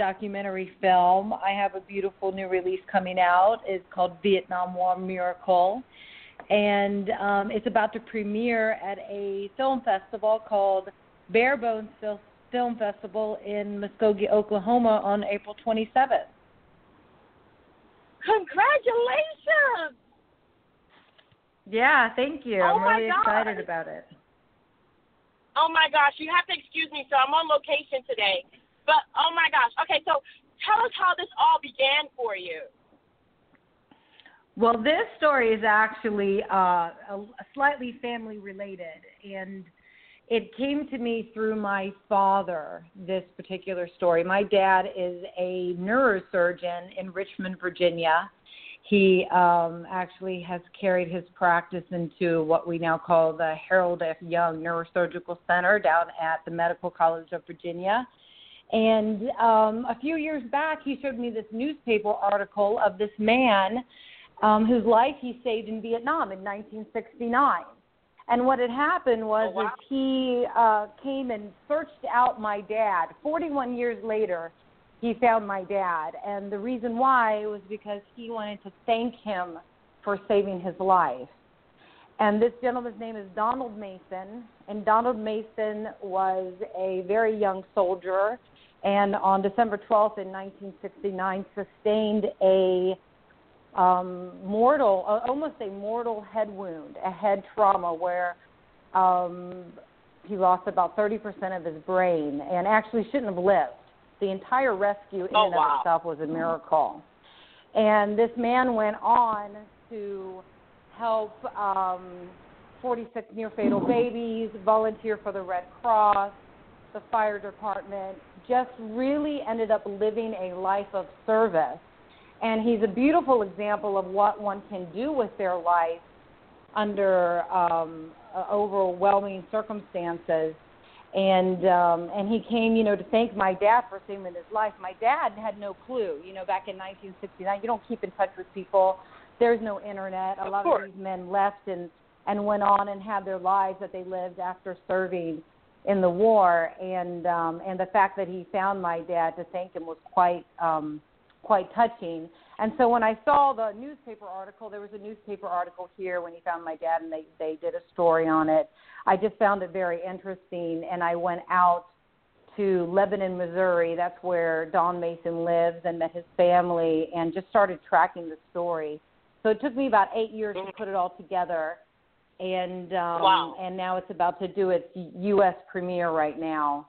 Documentary film. I have a beautiful new release coming out. It's called Vietnam War Miracle. And um, it's about to premiere at a film festival called Bare Bones Film Festival in Muskogee, Oklahoma on April 27th. Congratulations! Yeah, thank you. Oh I'm really God. excited about it. Oh my gosh, you have to excuse me, so I'm on location today. But oh my gosh, okay, so tell us how this all began for you. Well, this story is actually uh, a, slightly family related, and it came to me through my father. This particular story. My dad is a neurosurgeon in Richmond, Virginia. He um, actually has carried his practice into what we now call the Harold F. Young Neurosurgical Center down at the Medical College of Virginia. And um, a few years back, he showed me this newspaper article of this man um, whose life he saved in Vietnam in 1969. And what had happened was Oh, wow. is he uh, came and searched out my dad. 41 years later, he found my dad, and the reason why was because he wanted to thank him for saving his life. And this gentleman's name is Donald Mason, and Donald Mason was a very young soldier, and on December 12th in 1969 sustained a um, mortal, uh, almost a mortal head wound, a head trauma where um, he lost about 30% of his brain and actually shouldn't have lived. The entire rescue in Oh, and wow. of itself was a miracle. And this man went on to help um, 46 near fatal babies, volunteer for the Red Cross, the fire department, just really ended up living a life of service. And he's a beautiful example of what one can do with their life under um, uh, overwhelming circumstances. And um, and he came, you know, to thank my dad for saving his life. My dad had no clue, you know, back in 1969. You don't keep in touch with people. There's no internet. A Of lot course. of these men left and and went on and had their lives that they lived after serving in the war. And um, and the fact that he found my dad to thank him was quite um, quite touching. And so when I saw the newspaper article, there was a newspaper article here when he found my dad, and they they did a story on it. I just found it very interesting, and I went out to Lebanon, Missouri. That's where Don Mason lives, and met his family, and just started tracking the story. So it took me about eight years to put it all together, and um, Wow. and now it's about to do its U.S. premiere right now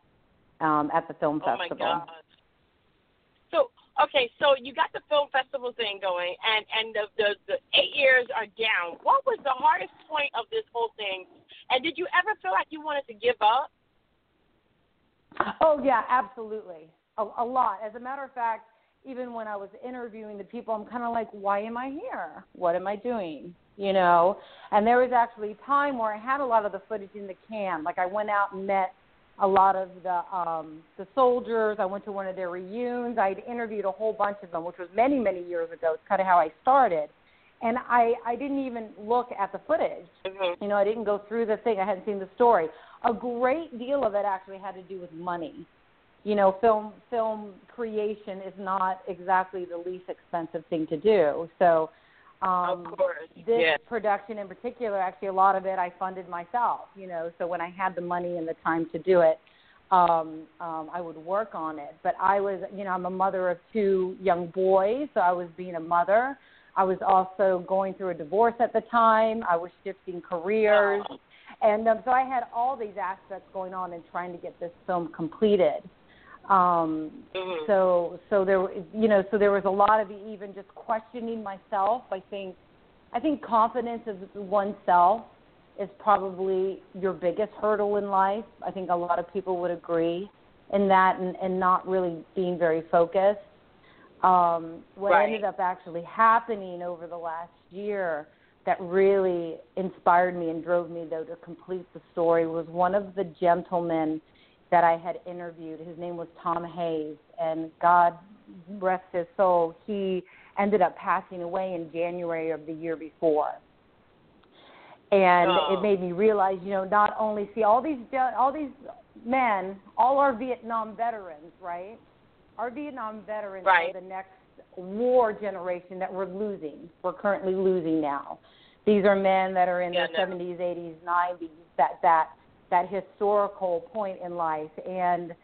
um, at the film Oh my festival. God. So okay, so you got the film festival thing going, and and the, the the eight years are down. What was the hardest point of this whole thing? And did you ever feel like you wanted to give up? Oh yeah, absolutely, a, a lot. As a matter of fact, even when I was interviewing the people, I'm kind of like, why am I here? What am I doing? You know. And there was actually a time where I had a lot of the footage in the can. Like I went out and met a lot of the um the soldiers. I went to one of their reunions. I'd interviewed a whole bunch of them, which was many many years ago. It's kind of how I started. And I I didn't even look at the footage. Mm-hmm. You know, I didn't go through the thing. I hadn't seen the story. A great deal of it actually had to do with money. You know, film film creation is not exactly the least expensive thing to do. So um, of course. this yes. production in particular, actually, a lot of it I funded myself. You know, so when I had the money and the time to do it, um, um, I would work on it. But I was, you know, I'm a mother of two young boys, so I was being a mother. I was also going through a divorce at the time. I was shifting careers, Oh. and um, so I had all these aspects going on and trying to get this film completed. Um, Mhm. so so there you know so there was a lot of even just questioning myself i think i think confidence of oneself is probably your biggest hurdle in life i think a lot of people would agree in that and, and not really being very focused um what Right. ended up actually happening over the last year that really inspired me and drove me though to complete the story was one of the gentlemen that I had interviewed. His name was Tom Hayes, and God rest his soul, he ended up passing away in January of the year before. And Oh. it made me realize, you know, not only see all these all these men, all our Vietnam veterans, right? Our Vietnam veterans Right. are the next war generation that we're losing. We're currently losing now. These are men that are in Yeah, their no. 70s, 80s, 90s. That that that historical point in life. And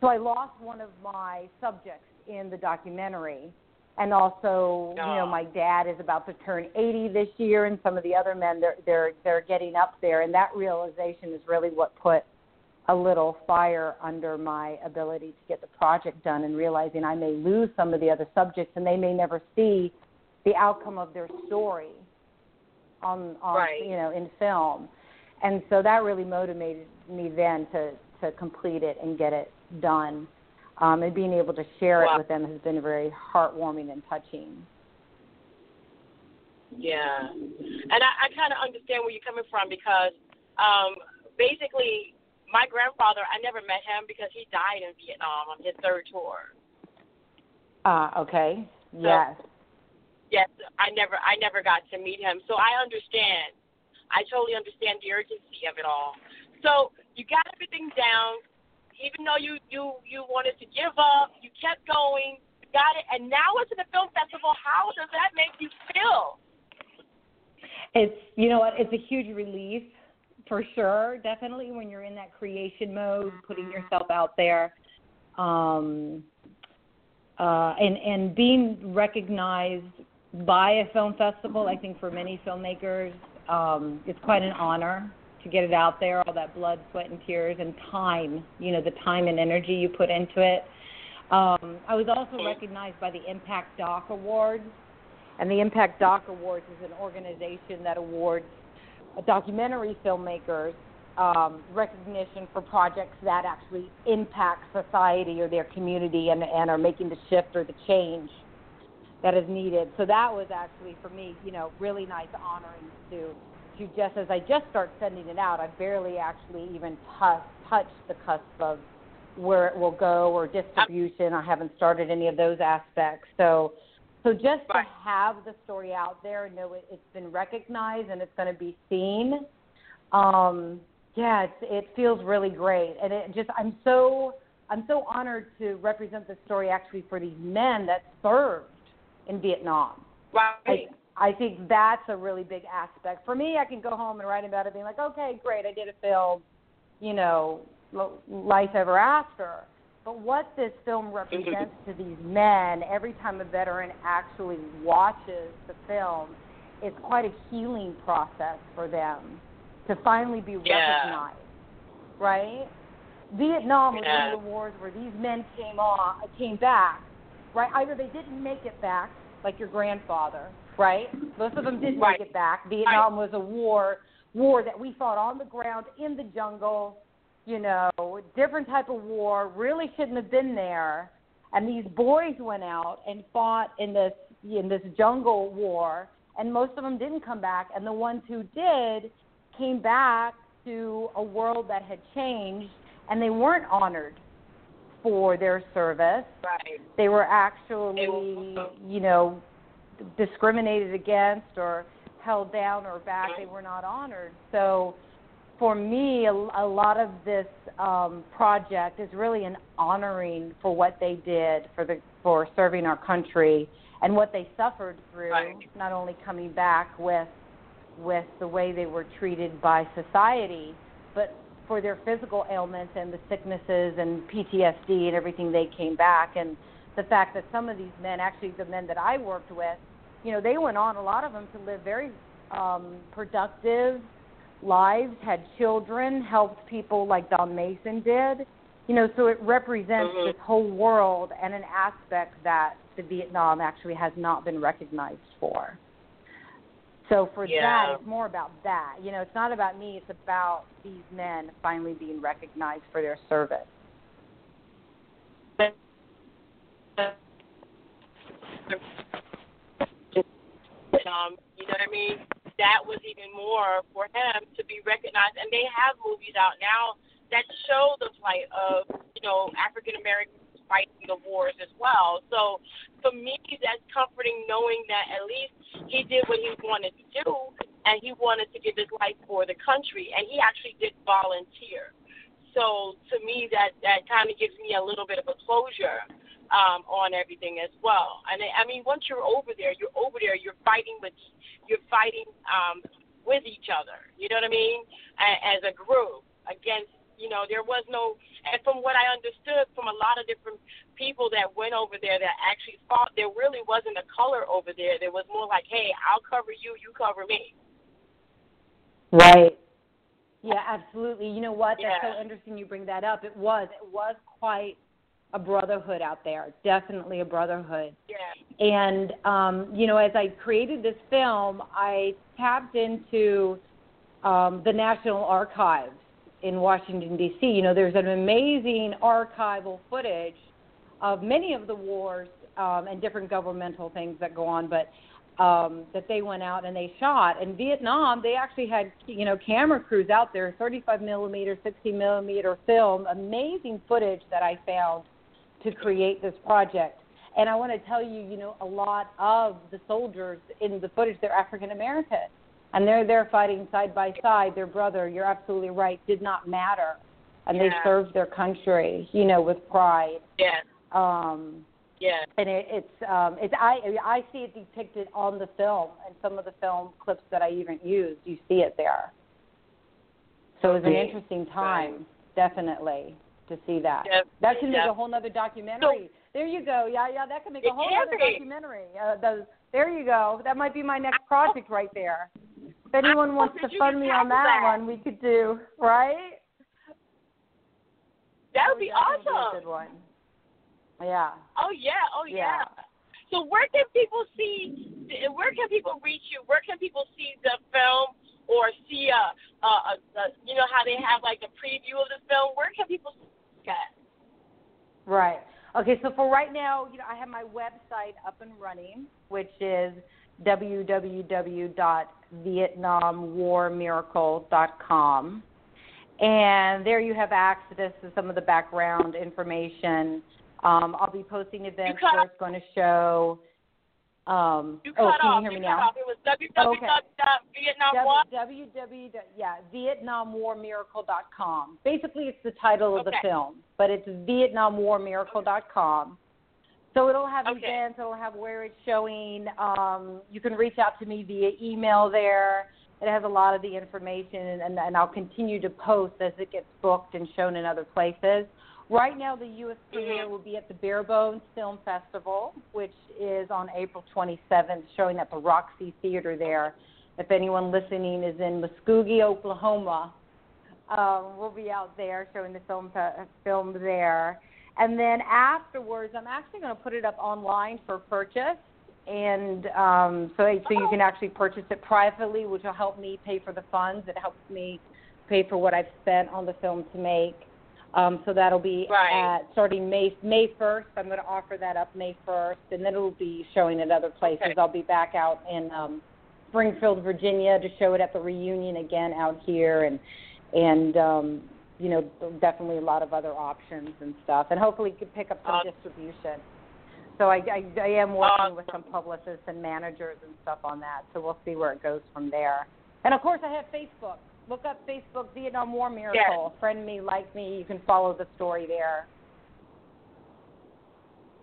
so I lost one of my subjects in the documentary. And also, you know, Oh. my dad is about to turn 80 this year, and some of the other men they're they're they're getting up there. And that realization is really what put a little fire under my ability to get the project done, and realizing I may lose some of the other subjects, and they may never see the outcome of their story on on Right. you know in film and so that really motivated me then to to complete it and get it done um and being able to share Wow. it with them has been very heartwarming and touching Yeah, and I, I kind of understand where you're coming from because um, basically, my grandfather, I never met him because he died in Vietnam on his third tour. uh okay yes Yes, I never, I never got to meet him, so I understand. I totally understand the urgency of it all. So you got everything down, even though you you you wanted to give up, you kept going, you got it, and now it's in the film festival. How does that make you feel? it's you know what? It's a huge relief for sure. Definitely when you're in that creation mode putting yourself out there. Um uh and and being recognized by a film festival i think for many filmmakers um it's quite an honor to get it out there all that blood sweat and tears and time you know the time and energy you put into it. Um i was also recognized by the impact doc awards and the Impact Doc Awards is an organization that awards documentary filmmakers um, recognition for projects that actually impact society or their community and, and are making the shift or the change that is needed. So that was actually for me, you know, really nice honoring to to just as I just start sending it out, I barely actually even touch touched the cusp of where it will go or distribution. I haven't started any of those aspects. So so just to have the story out there and know it, it's been recognized and it's going to be seen, um, yeah, it's, it feels really great. And it just I'm so I'm so honored to represent this story actually for these men that served in Vietnam. I, Right. I think that's a really big aspect. For me, I can go home and write about it, being like, okay, great, I did a film, you know, Life Ever After. But what this film represents to these men, every time a veteran actually watches the film, it's quite a healing process for them to finally be Yeah. recognized, right? Vietnam was Yeah. one of the wars where these men came on, came back, right? Either they didn't make it back, like your grandfather, right? Most of them didn't right. make it back. Vietnam was a war war that we fought on the ground in the jungle, you know, different type of war, really shouldn't have been there. And these boys went out and fought in this in this jungle war, and most of them didn't come back. And the ones who did came back to a world that had changed, and they weren't honored for their service. Right. They were actually, you know, discriminated against or held down or back. They were not honored. So for me, a, a lot of this um, project is really an honoring for what they did for the for serving our country and what they suffered through. Right. Not only coming back with with the way they were treated by society, but for their physical ailments and the sicknesses and PTSD and everything they came back and the fact that some of these men, actually the men that I worked with, you know, they went on a lot of them to live very um, productive lives, had children, helped people like Don Mason did. You know, so it represents Mhm. this whole world and an aspect that the Vietnam actually has not been recognized for. So for Yeah. that, it's more about that. You know, it's not about me. It's about these men finally being recognized for their service. Um, you know what I mean? That was even more for him to be recognized. And they have movies out now that show the plight of, you know, African Americans fighting the wars as well. So for me, that's comforting knowing that at least he did what he wanted to do and he wanted to give his life for the country and he actually did volunteer. So to me, that that kind of gives me a little bit of a closure um, on everything as well. And I I mean, once you're over there, you're over there. You're fighting with, you're fighting um, with each other. You know what I mean? As a group against, you know, there was no. And from what I understood from a lot of different people that went over there that actually fought, there really wasn't a color over there. There was more like, hey, I'll cover you, you cover me. Right. Yeah, absolutely. You know what? That's Yeah. so interesting you bring that up. It was. It was quite a brotherhood out there. Definitely a brotherhood. Yeah. And um, you know, as I created this film, I tapped into um, the National Archives in Washington D.C. You know, there's an amazing archival footage of many of the wars um, and different governmental things that go on, but um, that they went out and they shot. In Vietnam, they actually had you know camera crews out there, 35 millimeter, 60 millimeter film, amazing footage that I found to create this project. And I want to tell you, you know, a lot of the soldiers in the footage, they're African American. And they're there fighting side by side. Their brother, you're absolutely right, did not matter. And they served their country, you know, with pride. Yeah. Um, Yeah. and it, it's um, it's I I see it depicted on the film and some of the film clips that I even used. You see it there. So it was an interesting time, definitely, to see that. Yep. That can make Yep. a whole other documentary. there you go. Yeah, yeah, that can make a whole other documentary. Uh, the, there you go. That might be my next project right there. If anyone oh, wants to fund me on that, that. one, we could do right. That would be Definitely a awesome. good one. Yeah. Oh yeah, oh yeah. Yeah. So where can people see? Where can people reach you? Where can people see the film or see a, a, a, a you know how they have like a preview of the film? Where can people see that? Right. Okay, so for right now, you know, I have my website up and running, which is www.vietnamwarmiracle.com. And there you have access to some of the background information. Um, I'll be posting events where it's going to show. Um, You oh, cut can off. you hear me cut now? It was www.vietnam what? W- www. Yeah, VietnamWarMiracle.com. Basically, it's the title of the film, but it's VietnamWarMiracle.com. So it'll have Okay. events. It'll have where it's showing. Um, you can reach out to me via email there. It has a lot of the information, and, and I'll continue to post as it gets booked and shown in other places. Right now, the U.S. premiere Mhm. will be at the Bare Bones Film Festival, which is on April 27th, showing at the Roxy Theater there. If anyone listening is in Muskogee, Oklahoma, um, we'll be out there showing the film film there. And then afterwards, I'm actually going to put it up online for purchase, and um, so so you can actually purchase it privately, which will help me pay for the funds. It helps me pay for what I've spent on the film to make. Um, so that'll be Right. at starting May May 1st. I'm going to offer that up May 1st, and then it'll be showing at other places. Okay. I'll be back out in um, Springfield, Virginia, to show it at the reunion again out here, and and um, you know definitely a lot of other options and stuff, and hopefully you can pick up some Awesome. distribution. So I, I, I am working with some publicists and managers and stuff on that. So we'll see where it goes from there. And of course, I have Facebook. Look up Facebook Vietnam War Miracle. Friend me, like me. You can follow the story there.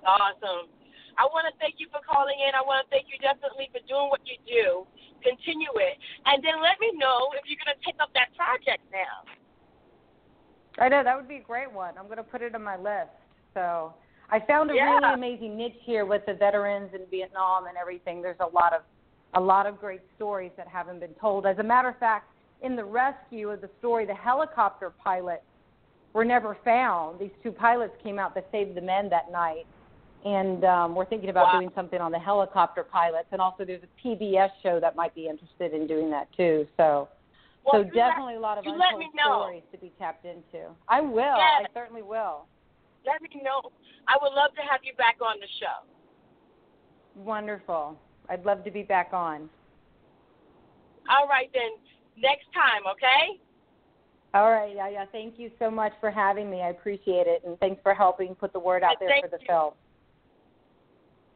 Awesome. I want to thank you for calling in. I want to thank you definitely for doing what you do. Continue it. And then let me know if you're going to take up that project now. I know that would be a great one. I'm going to put it on my list. So I found a Yeah. really amazing niche here with the veterans in Vietnam and everything. There's a lot of a lot of great stories that haven't been told. As a matter of fact, in the rescue of the story, the helicopter pilots were never found. These two pilots came out that saved the men that night. And um, we're thinking about Wow. doing something on the helicopter pilots. And also, there's a PBS show that might be interested in doing that too. So, Well, so you let- definitely a lot of untold stories to be tapped into. I will. Yeah. I certainly will. Let me know. I would love to have you back on the show. Wonderful. I'd love to be back on. All right, then. Next time, okay? All right, yeah, yeah. Thank you so much for having me. I appreciate it, and thanks for helping put the word out And there for the you. film.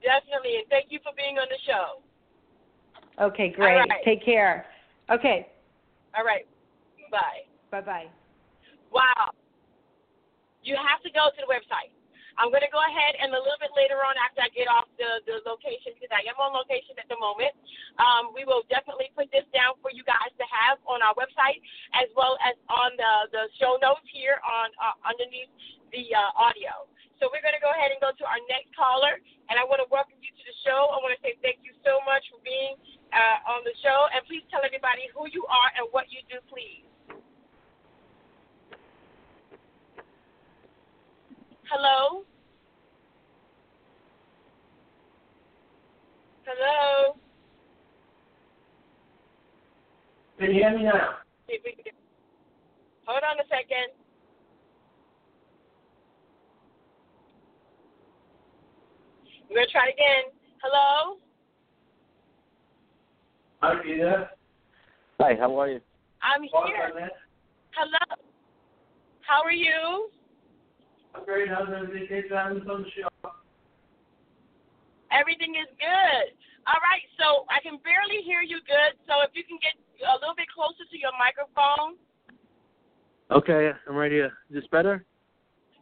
Definitely. And thank you for being on the show. Okay, great. right. Take care. Okay, All right. Bye. bye bye. Wow. You have to go to the website. I'm going to go ahead and a little bit later on after I get off the, the location, because I am on location at the moment, um, we will definitely put this down for you guys to have on our website as well as on the, the show notes here on uh, underneath the uh, audio. So we're going to go ahead and go to our next caller, and I want to welcome you to the show. I want to say thank you so much for being uh, on the show, and please tell everybody who you are and what you do, please. Hello? Hello? Can you hear me now? See if we can get- Hold on a second. We're going to try it again. Hello? Are you there? Hi, how are you? I'm here. Hello? How are you? I'm great. How's everything? Thanks for having us on the show. Everything is good. All right, so I can barely hear you good, so if you can get a little bit closer to your microphone. Okay, I'm right here. Is this better?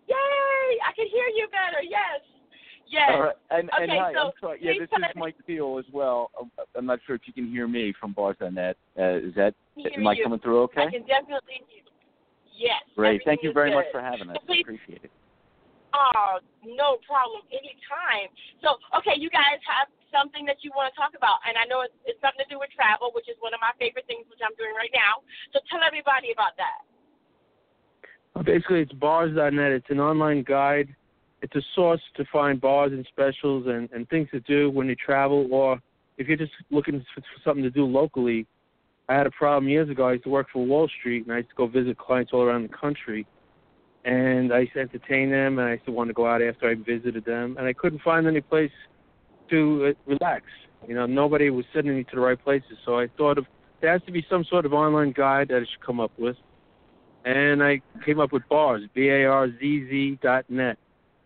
Yay! I can hear you better. Yes. Yes. All right. And, and Okay, hi, so I'm sorry. Yeah, this is Mike Thiel as well. I'm- I'm not sure if you can hear me from Barzz.net. Uh, is that, Hear am I you. coming through okay? I can definitely hear you. Yes. Great. Thank you is very much for having us. So please- Appreciate it. Oh, no problem. Anytime. So, okay, you guys have something that you want to talk about, and I know it's, it's something to do with travel, which is one of my favorite things, which I'm doing right now. So, tell everybody about that. Uh, Basically, it's barzz.net. It's an online guide. It's a source to find bars and specials and, and things to do when you travel, or if you're just looking for something to do locally. I had a problem years ago. I used to work for Wall Street, and I used to go visit clients all around the country. And I used to entertain them, and I used to want to go out after I visited them, and I couldn't find any place to uh, relax. You know, nobody was sending me to the right places. So I thought of there has to be some sort of online guide that I should come up with and I came up with barzz, B A R Z Z dot net.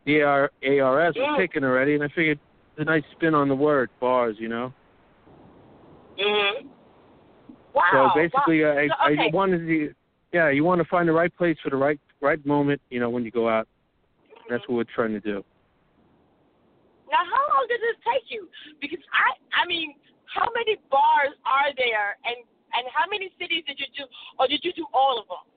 B A R A R S was taken already, and I figured it's a nice spin on the word bars, you know. Mm-hmm. Wow. so basically, wow. I, So, I wanted to, yeah, you want to find the right place for the right right moment, you know, when you go out. That's what we're trying to do. Now, how long did this take you? Because I, I mean, how many bars are there, and and how many cities did you do, or did you do all of them?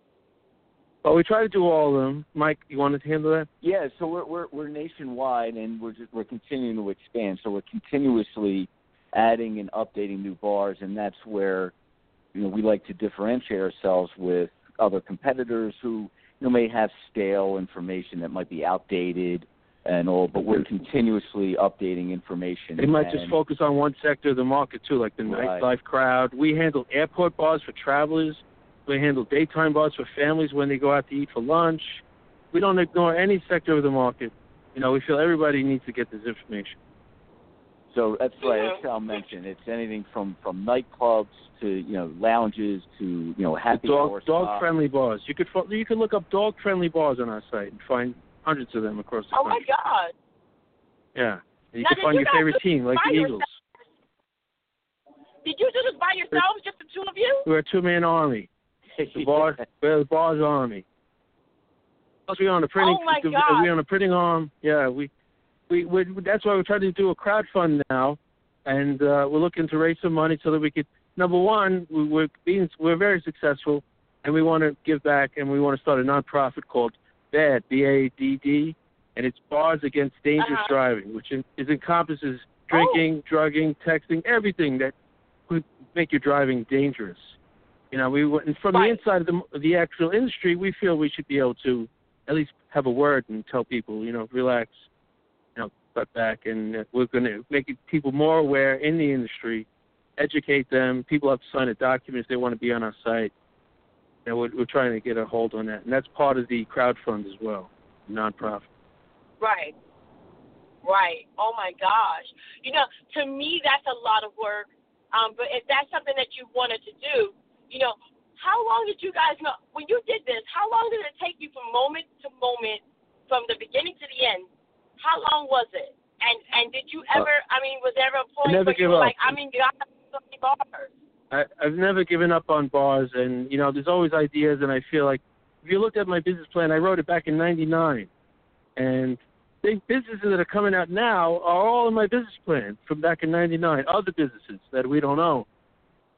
But we try to do all of them. Mike, you wanted to handle that? Yeah, so we're we're we're nationwide and we're just we're continuing to expand. So we're continuously adding and updating new bars and that's where you know we like to differentiate ourselves with other competitors who you may have stale information that might be outdated and all, but we're continuously updating information. They might and, just focus on one sector of the market too, like the Right. nightlife crowd. We handle airport bars for travelers. We handle daytime bars for families when they go out to eat for lunch. We don't ignore any sector of the market. You know, we feel everybody needs to get this information. So that's right. Mhm. That's how I mentioned. It's anything from from nightclubs to you know lounges to you know happy dog hour dog spots. friendly bars. You could you could look up dog friendly bars on our site and find hundreds of them across the country. Oh my. God. Yeah. And you Now, can find you your favorite team, like buy the yourself- Eagles. Did you do this by yourselves, just the two of you? We're a two man army. The bar we're the bars army. Plus we on the printing Oh, my the- God. we on the printing arm. Yeah, we we, we that's why we're trying to do a crowdfund now and uh we're looking to raise some money so that we could number one, we, we're being we're very successful and we want to give back and we want to start a nonprofit called BAD B A D D and it's Bars Against Dangerous Uh-huh. Driving, which in, is encompasses drinking, drugging, texting, everything that could make your driving dangerous. You know, we and from Right. the inside of the the actual industry, we feel we should be able to at least have a word and tell people, you know, relax, cut back, and we're going to make people more aware in the industry, educate them. People have to sign a document if they want to be on our site. And we're, we're trying to get a hold on that, and that's part of the crowdfund as well, nonprofit. Right. Right. Oh my gosh. You know, to me that's a lot of work. Um, but if that's something that you wanted to do, you know, how long did you guys know when you did this, how long did it take you from moment to moment, from the beginning to the end? How long was it? And and did you uh, ever I mean, was there ever a point where you were up. like, I mean, God, so many bars. I, I've never given up on bars, and you know, there's always ideas, and I feel like if you looked at my business plan, I wrote it back in '99, and the businesses that are coming out now are all in my business plan from back in '99. Other businesses that we don't own,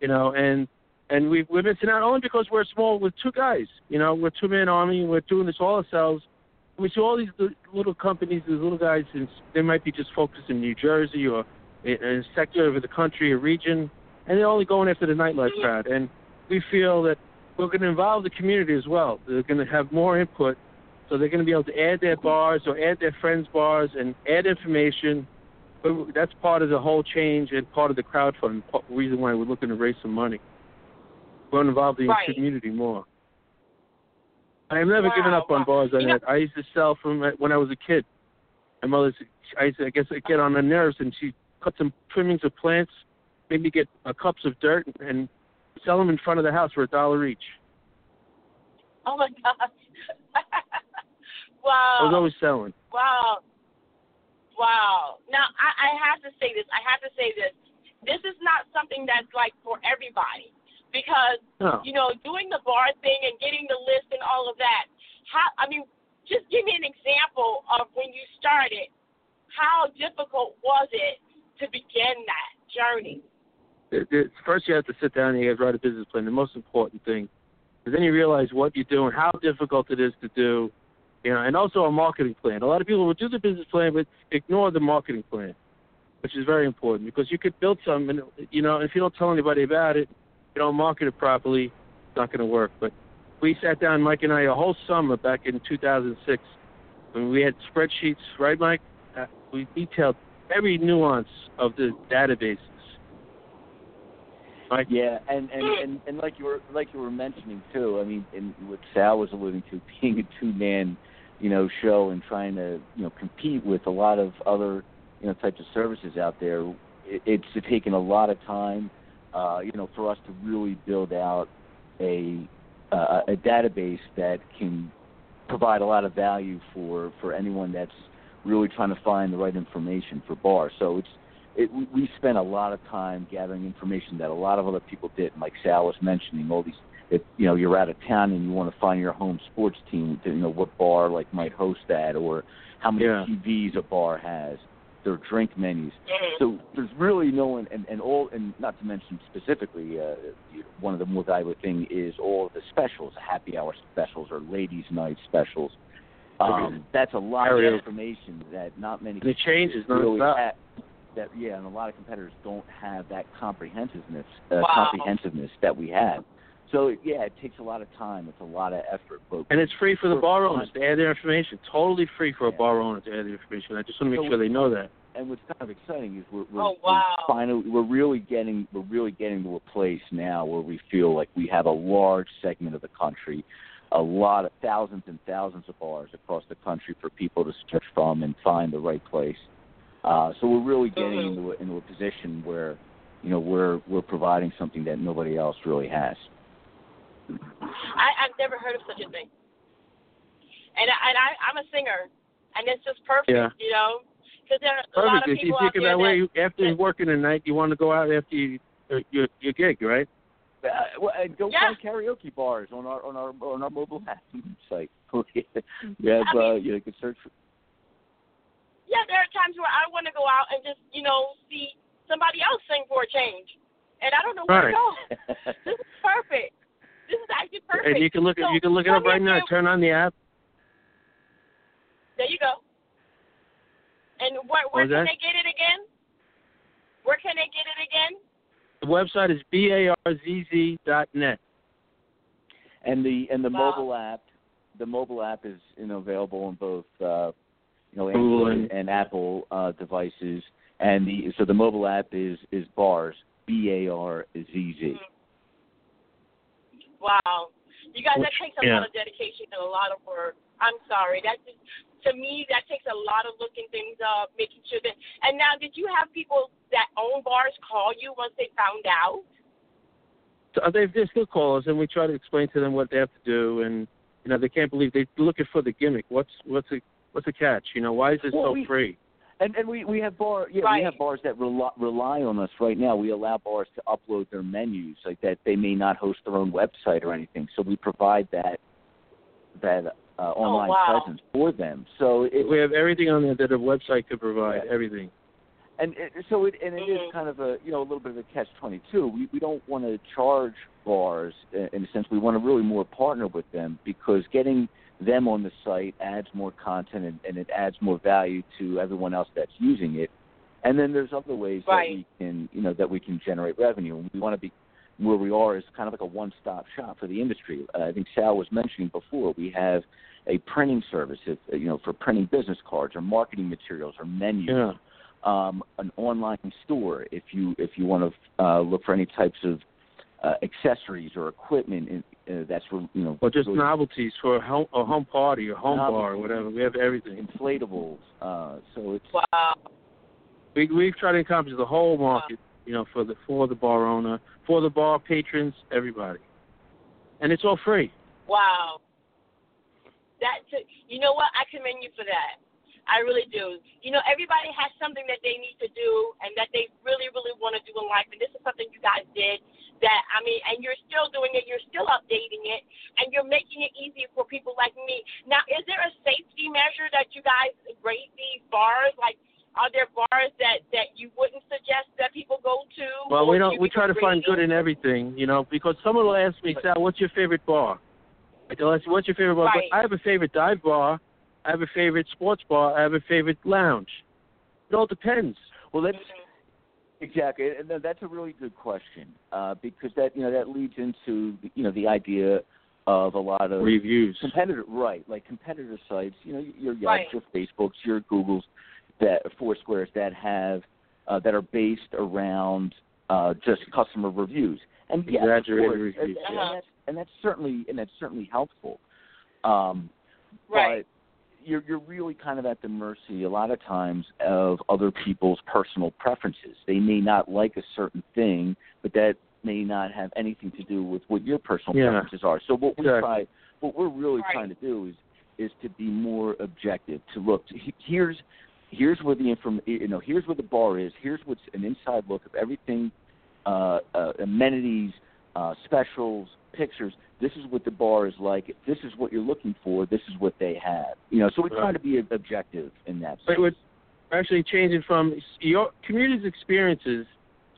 you know, and and we, we're missing out only because we're small with two guys. You know, we're two man army. We're doing this all ourselves. We see all these little companies, these little guys, they might be just focused in New Jersey or in in a sector of the country or region, and they're only going after the nightlife crowd. And we feel that we're going to involve the community as well. They're going to have more input, so they're going to be able to add their bars or add their friends' bars and add information. But that's part of the whole change and part of the crowdfund part- reason why we're looking to raise some money. We're going to involve the Right. community more. I have never given up on wow. bars. I, You I used to sell from when I was a kid. My mother's, I used to, I guess, I get on her nerves, and she cut some trimmings of plants, maybe get uh, cups of dirt, and sell them in front of the house for a dollar each. Oh my gosh. wow. I was always selling. Wow. Wow. Now I, I have to say this. I have to say this. This is not something that's like for everybody. Because, No. you know, doing the bar thing and getting the list and all of that, how I mean, just give me an example of when you started. How difficult was it to begin that journey? It- it- First, you have to sit down and you have to write a business plan. The most important thing, because then you realize what you're doing, how difficult it is to do, you know, and also a marketing plan. A lot of people will do the business plan but ignore the marketing plan, which is very important because you could build something, you know, if you don't tell anybody about it, you don't market it properly, it's not going to work. But we sat down, Mike and I, a whole summer back in 2006 when we had spreadsheets, right, Mike? Uh, we detailed every nuance of the databases. Mike? Yeah, and and, and and like you were like you were mentioning too. I mean, and what Sal was alluding to, being a two man, you know, show and trying to you know compete with a lot of other you know types of services out there. It, it's taken a lot of time, uh, you know, for us to really build out a uh, a database that can provide a lot of value for for anyone that's really trying to find the right information for bar. So it's it, we, spent a lot of time gathering information that a lot of other people didn't. Like Sal was mentioning, all these. If you know you're out of town and you want to find your home sports team, to, you know what bar like might host that, or how many Yeah. TVs a bar has, their drink menus. Mhm. So there's really no one, and, and all, and not to mention specifically, uh, one of the more valuable thing is all the specials, happy hour specials or ladies' night specials. Um, that's a lot Karaoke. of information that not many And it changes really have, that yeah, and a lot of competitors don't have that comprehensiveness uh, Wow. comprehensiveness that we have. So yeah, it takes a lot of time. It's a lot of effort. But And it's free for the bar owners to add their information. Totally free for a bar owner to add their information. I just want to make So sure they know that. and what's kind of exciting is we're, we're, Oh, wow. we're finally we're really getting we're really getting to a place now where we feel like we have a large segment of the country, a lot of thousands and thousands of bars across the country for people to search from and find the right place. Uh, so we're really getting into a, into a position where you know we're we're providing something that nobody else really has. I, I've never heard of such a thing. And I, and I, I'm a singer, and it's just perfect, Yeah. you know, because there are a lot of If you people think out there about where that, you after that- working a night, you want to go out after you, uh, your your gig, right? Uh, well, and go Yeah. find karaoke bars on our on our on our mobile app site. we have I mean- uh, you can search for yeah, there are times where I want to go out and just, you know, see somebody else sing for a change, and I don't know where Right. to go. This is perfect. This is actually perfect. And you can look So, you can look it up right now. you- Turn on the app. There you go. And where, where was can that? they get it again? Where can they get it again? The website is barzz dot net. And the and the Wow. mobile app, the mobile app is you know available on both uh, you know Android and- and Apple uh, devices. And the so the mobile app is is barzz B A R Z Z. Wow. You guys, that takes a yeah. lot of dedication and a lot of work. I'm sorry. That just, to me, that takes a lot of looking things up, making sure that. And now, did you have people that own bars call you once they found out? So uh, they they still call us, and we try to explain to them what they have to do, and you know they can't believe they're looking for the gimmick. What's what's the what's the catch? You know why is this Well, so we- free? And and we we have bar yeah Right. we have bars that rely rely on us right now. We allow bars to upload their menus like that. They may not host their own website or anything, so we provide that that uh, online Oh, wow. presence for them. So it, We have everything on there that a website could provide. Yeah. Everything. and it, so it and it is Mhm. kind of a you know a little bit of a catch twenty two. We we don't want to charge bars in in a sense. We want to really more partner with them because getting them on the site adds more content and, and it adds more value to everyone else that's using it. And then there's other ways Right. that we can you know that we can generate revenue. And we want to be where we are is kind of like a one stop shop for the industry. Uh, I think Sal was mentioning before we have a printing service, if, you know, for printing business cards or marketing materials or menus Yeah. um, an online store if you if you want to uh, look for any types of uh, accessories or equipment in, uh, that's you know Or just really novelties for a home, a home party or home bar or whatever. We have everything. inflatables. Uh, so it's Wow. We we've tried to encompass the whole market. You know, for the for the bar owner, for the bar patrons, everybody, and it's all free. Wow. That you know what? I commend you for that. I really do. You know, everybody has something that they need to do and that they really, really want to do in life. And this is something you guys did that, I mean, and you're still doing it, you're still updating it, and you're making it easy for people like me. Now, is there a safety measure that you guys rate these bars? Like, are there bars that, that you wouldn't suggest that people go to? Well, we do don't. We try to find good in everything, you know, because someone will ask me, Sal, what's your favorite bar? I tell them, what's your favorite bar? Right. But I have a favorite dive bar. I have a favorite sports bar. I have a favorite lounge. It all depends. well that's exactly and that's a really good question uh, because that you know that leads into you know the idea of a lot of Reviews. competitor right like competitor sites you know your Yelps, Right. your Facebooks, your Googles, that Foursquares that have uh, that are based around uh, just customer reviews and yes, of Exaggerated course, reviews, and, and, yeah. that's, and that's certainly and that's certainly helpful. Um, Right. But you're you're really kind of at the mercy a lot of times of other people's personal preferences. They may not like a certain thing, but that may not have anything to do with what your personal Yeah. preferences are. So what we Exactly. try, what we're really Right. trying to do is is to be more objective. To look, he- here's here's where the inform, you know, here's where the bar is. Here's what's an inside look of everything, uh, uh, amenities, uh, specials, pictures. This is what the bar is like. If this is what you're looking for, this is what they have. You know, so we try Right. to be objective in that. But sense. we're actually changing from your community's experiences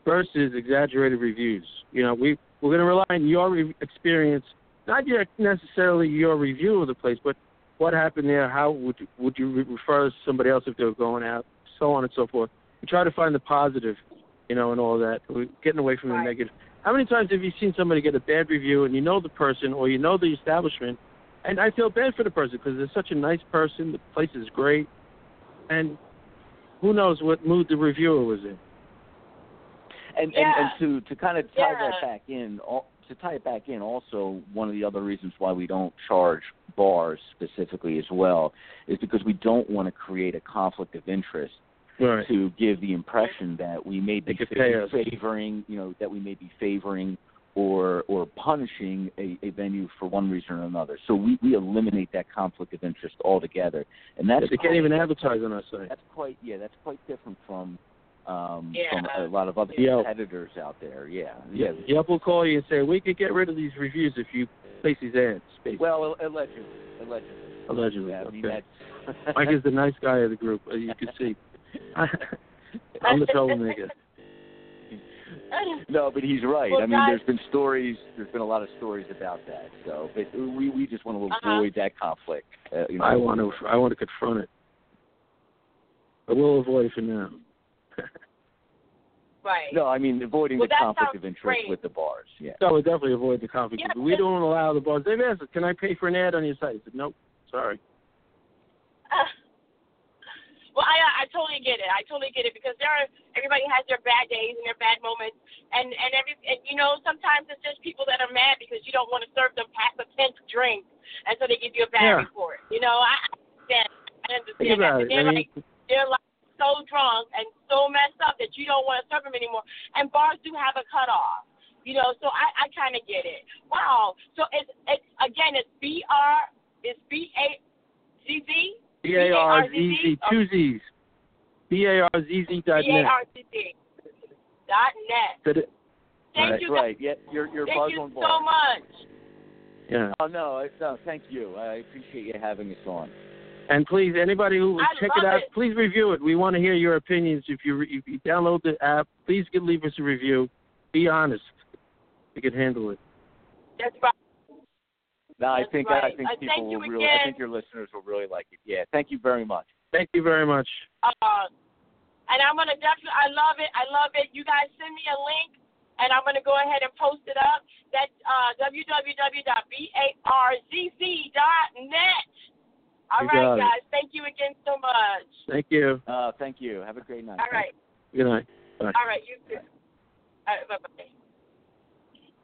versus exaggerated reviews. You know, we we're going to rely on your re- experience, not your necessarily your review of the place, but what happened there. How would you, would you re- refer somebody else if they were going out, so on and so forth. We try to find the positive, you know, and all that. We're getting away from Right. the negative. How many times have you seen somebody get a bad review and you know the person or you know the establishment, and I feel bad for the person because they're such a nice person, the place is great, and who knows what mood the reviewer was in. And Yeah. and, and to to kind of tie Yeah. that back in, al- to tie it back in, also one of the other reasons why we don't charge bars specifically as well is because we don't want to create a conflict of interest Right. to give the impression that we may be They could pay us. favoring, you know, that we may be favoring or or punishing a, a venue for one reason or another. So we, we eliminate that conflict of interest altogether, and that's They can't even advertise on our site. That's quite yeah, that's quite different from um Yeah. from a lot of other Yeah. competitors out there. Yeah, yeah. Yelp will call you and say, we could get rid of these reviews if you place these ads. Basically. Well, allegedly, allegedly. Allegedly, Yeah, I mean, okay. that's- Mike is the nice guy of the group, as you can see. I'm the troublemaker. no, but he's right. Well, I mean, guys- there's been stories. There's been a lot of stories about that. So, but we we just want to Uh-huh. avoid that conflict. Uh, you know, I want to. I want to confront it, but we'll avoid it for now. right. No, I mean avoiding Well, the conflict of interest great. with the bars. Yeah. So we'll definitely avoid the conflict. Yeah, we don't allow the bars. They've asked us, "Can I pay for an ad on your site?" I said, "Nope, sorry." Well, I I totally get it. I totally get it because there are everybody has their bad days and their bad moments, and and every and, you know sometimes it's just people that are mad because you don't want to serve them past a tenth drink, and so they give you a bad Yeah. report. You know, I I understand. I understand Think about that. it. They're I like they're like so drunk and so messed up that you don't want to serve them anymore. And bars do have a cutoff. You know, so I I kind of get it. Wow. So it's it's again it's B R it's B A Z Z. B A R Z Z two Z's. B A R Z Z dot net. R C T dot net. Thank Right. you. Right. Yeah. You're you're Thank buzz you on so bar. much. Yeah. Oh no, I- no, uh, thank you. I appreciate you having us on. And please, anybody who I check it out, it. please review it. We want to hear your opinions. If you if you download the app, please give, leave us a review. Be honest. We can handle it. That's right. No, I That's think I think Uh, people will you really. I think your listeners will really like it. Yeah. Thank you very much. Thank you very much. Uh, and I'm gonna definitely. I love it. I love it. You guys send me a link, and I'm gonna go ahead and post it up. That's uh, www.barzz.net. All You right, it. guys. Thank you again so much. Thank you. Uh, thank you. Have a great night. All right. Good night. Bye. All right, you too. All right, bye bye.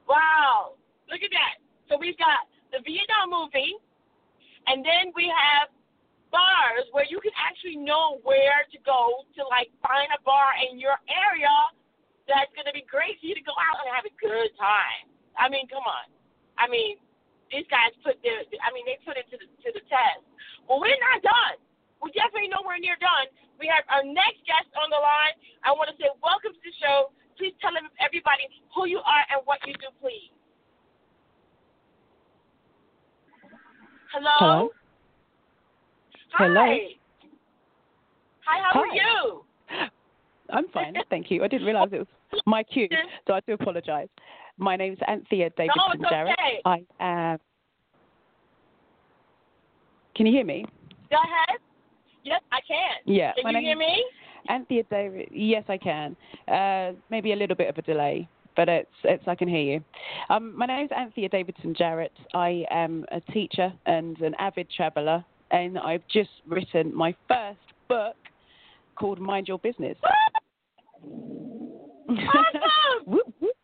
Wow, look at that. So we've got the Vietnam movie, and then we have bars where you can actually know where to go to like find a bar in your area that's gonna be great for you to go out and have a good time. I mean, come on. I mean, these guys put their I mean they put it to the to the test. Well we're not done. We're definitely nowhere near done. We have our next guest on the line. I want to say welcome to the show. Please tell everybody who you are and what you do, please. Hello. Hello? Hi. Hello. Hi. How are you? I'm fine, thank you. I didn't realise it was my cue, so I do apologise. My name's Anthea Davidson no, it's Jarrett. okay. I am. Can you hear me? Go ahead. Yes, I can. Yeah. Can my you hear me? Anthea David. Yes, I can. Uh, maybe a little bit of a delay, but it's it's I can hear you. Um, my name is Anthea Davidson Jarrett. I am a teacher and an avid traveller, and I've just written my first book called Mind Your Business. Awesome! Whoop, whoop.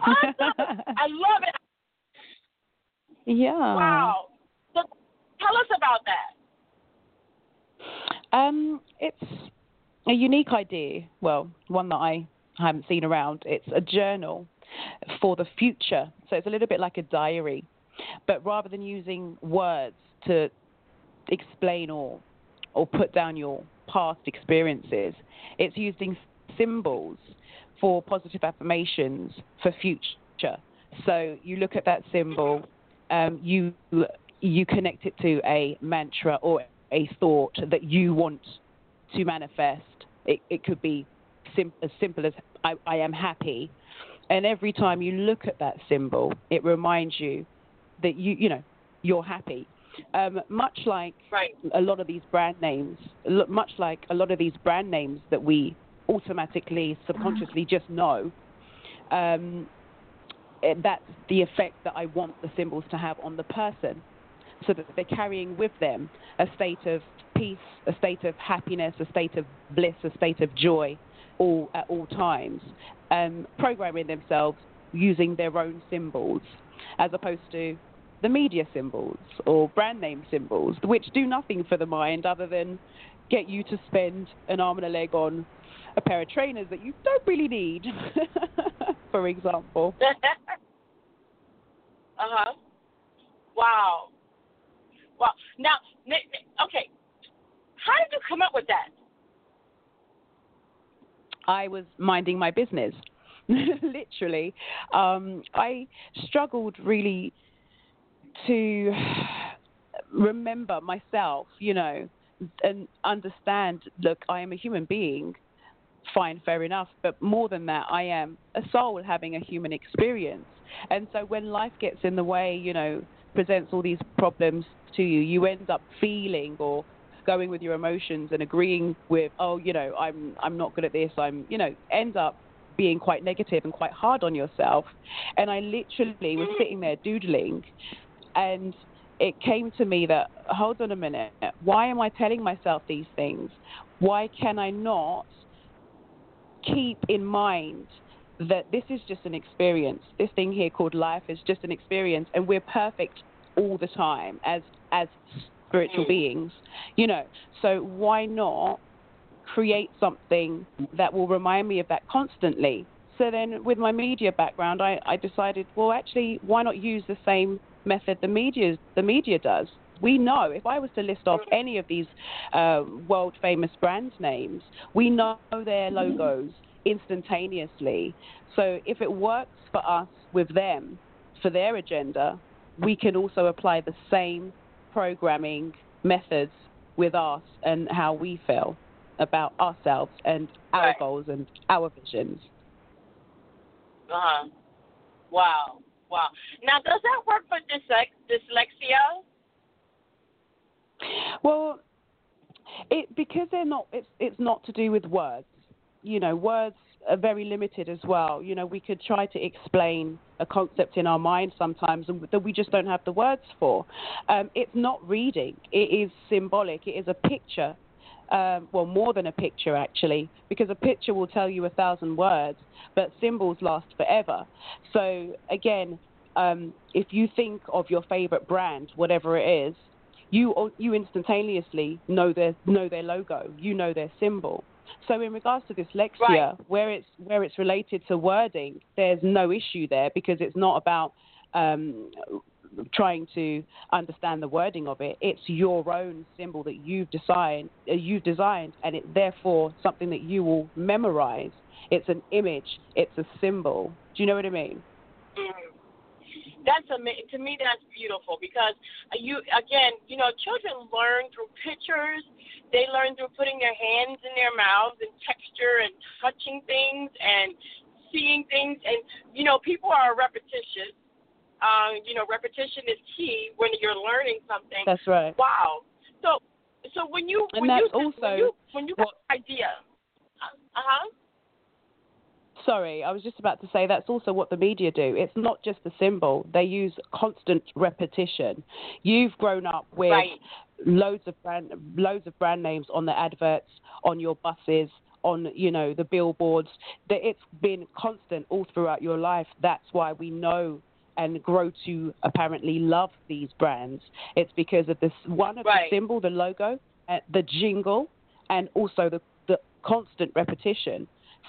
Awesome! I love it. yeah. Wow. So tell us about that. Um, it's a unique idea. Well, one that I haven't seen around. It's a journal for the future. So it's a little bit like a diary, but rather than using words to explain or or put down your past experiences, it's using symbols for positive affirmations for future. So you look at that symbol, um, you you connect it to a mantra or a thought that you want to manifest. It, it could be sim- as simple as I, I am happy, and every time you look at that symbol, it reminds you that you you know you're happy. Um, much like Right. a lot of these brand names, much like a lot of these brand names that we automatically, subconsciously just know, um, that's the effect that I want the symbols to have on the person, so that they're carrying with them a state of peace, a state of happiness, a state of bliss, a state of joy, all at all times, um, programming themselves using their own symbols, as opposed to the media symbols or brand name symbols, which do nothing for the mind other than get you to spend an arm and a leg on a pair of trainers that you don't really need, for example. uh huh. Wow. Wow. Now, okay. How did you come up with that? I was minding my business, literally. Um, I struggled really to remember myself, you know, and understand look, I am a human being. Fine, fair enough. But more than that, I am a soul having a human experience. And so when life gets in the way, you know, presents all these problems to you, you end up feeling or going with your emotions and agreeing with, oh, you know, I'm I'm not good at this. I'm, you know, end up being quite negative and quite hard on yourself. And I literally was sitting there doodling, and it came to me that hold on a minute, why am I telling myself these things? Why can I not keep in mind that this is just an experience. This thing here called life is just an experience, and we're perfect all the time as as spiritual mm. beings, you know. So why not create something that will remind me of that constantly? So then, with my media background, I, I decided, well, actually, why not use the same method the media the media does? We know if I was to list off mm. any of these uh, world famous brand names, we know their mm-hmm. logos instantaneously. So if it works for us with them for their agenda, we can also apply the same programming methods with us and how we feel about ourselves and our right. goals and our visions. Uh huh. Wow. Wow. Now, does that work for dyslexia? Well, it because they're not. It's it's not to do with words. You know, words are very limited as well. You know, we could try to explain a concept in our mind sometimes that we just don't have the words for. Um, it's not reading, it is symbolic, it is a picture. Um, well, more than a picture actually, because a picture will tell you a thousand words, but symbols last forever. So, again, um, if you think of your favorite brand, whatever it is, you you instantaneously know their know their logo, you know their symbol. So in regards to dyslexia, right. where it's where it's related to wording, there's no issue there because it's not about um, trying to understand the wording of it. It's your own symbol that you've designed, uh, you've designed, and it's therefore something that you will memorize. It's an image. It's a symbol. Do you know what I mean? Mm that's amazing. To me, that's beautiful because uh, you again, you know, children learn through pictures. They learn through putting their hands in their mouths and texture and touching things and seeing things. And you know, people are repetitious. Um, you know, repetition is key when you're learning something. That's right. Wow. So, so when you and when that's you also when you when you got an idea, uh huh sorry, I was just about to say that's also what the media do. It's not just the symbol; they use constant repetition. You've grown up with right. loads of brand loads of brand names on the adverts, on your buses, on you know the billboards. That it's been constant all throughout your life. That's why we know and grow to apparently love these brands. It's because of this one of right. the symbol, the logo, the jingle, and also the the constant repetition.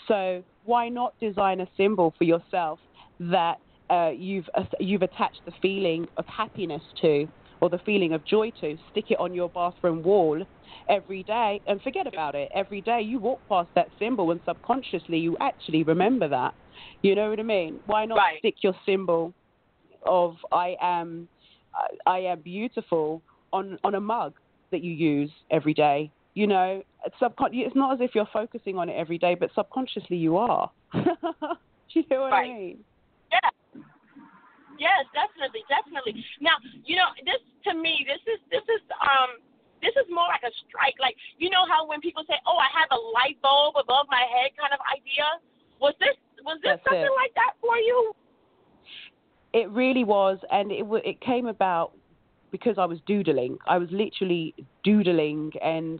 So why not design a symbol for yourself that uh, you've uh, you've attached the feeling of happiness to or the feeling of joy to? Stick it on your bathroom wall every day and forget about it. Every day you walk past that symbol and subconsciously you actually remember that. You know what I mean? Why not right. stick your symbol of I am I am beautiful on on a mug that you use every day you know, subcon- it's not as if you're focusing on it every day, but subconsciously you are. Do you know what right. I mean? Yeah. Yes, definitely, definitely. Now, you know, this to me, this is this is um this is more like a strike. Like you know how when people say, "Oh, I have a light bulb above my head," kind of idea. Was this was this That's something it. like that for you? It really was, and it it came about because I was doodling. I was literally doodling, and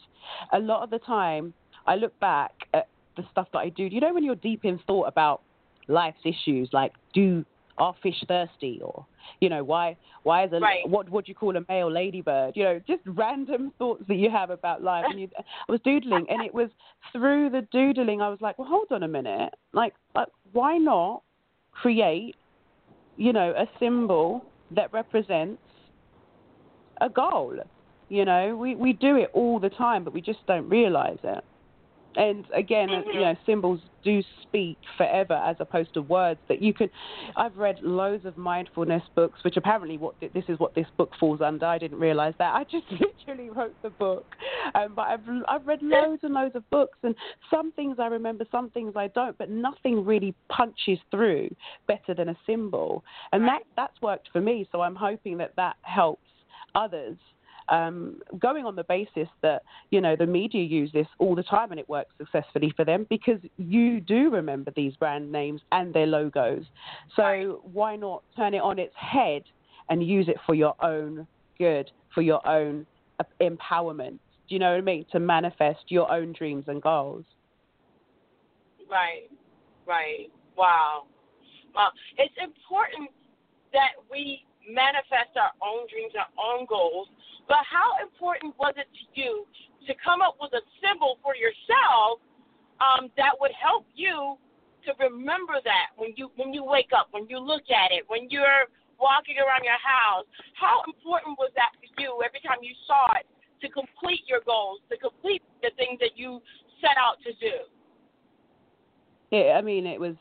a lot of the time, I look back at the stuff that I do. You know, when you're deep in thought about life's issues, like do are fish thirsty, or you know, why why is a right. what would you call a male ladybird? You know, just random thoughts that you have about life. And you, I was doodling, and it was through the doodling I was like, well, hold on a minute, like, like why not create, you know, a symbol that represents a goal. You know, we, we do it all the time, but we just don't realize it. And again, mm-hmm. you know, symbols do speak forever as opposed to words that you can. I've read loads of mindfulness books, which apparently what this is what this book falls under. I didn't realize that. I just literally wrote the book, um, but I've I've read loads and loads of books, and some things I remember, some things I don't. But nothing really punches through better than a symbol, and that that's worked for me. So I'm hoping that that helps others um, going on the basis that you know the media use this all the time and it works successfully for them because you do remember these brand names and their logos. So why not turn it on its head and use it for your own good, for your own uh, empowerment? Do you know what I mean? To manifest your own dreams and goals. Right, right. Wow. Wow. It's important that we manifest our own dreams, our own goals. But how important was it to you to come up with a symbol for yourself um, that would help you to remember that when you when you wake up, when you look at it, when you're walking around your house? How important was that for you every time you saw it to complete your goals, to complete the things that you set out to do? Yeah, I mean, it was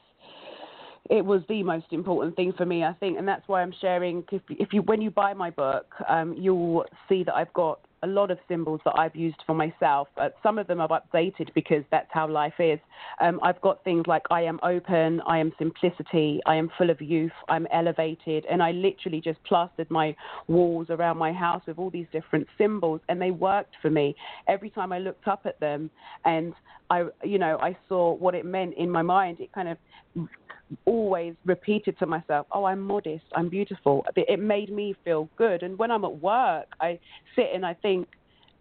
it was the most important thing for me, I think, and that's why I'm sharing. If, if you when you buy my book, um, you'll see that I've got a lot of symbols that I've used for myself. Uh, some of them I've updated because that's how life is. Um, I've got things like I am open, I am simplicity, I am full of youth, I'm elevated, and I literally just plastered my walls around my house with all these different symbols, and they worked for me. Every time I looked up at them, and I, you know, I saw what it meant in my mind. It kind of always repeated to myself, "Oh, I'm modest, I'm beautiful." It made me feel good. And when I'm at work, I sit and I think,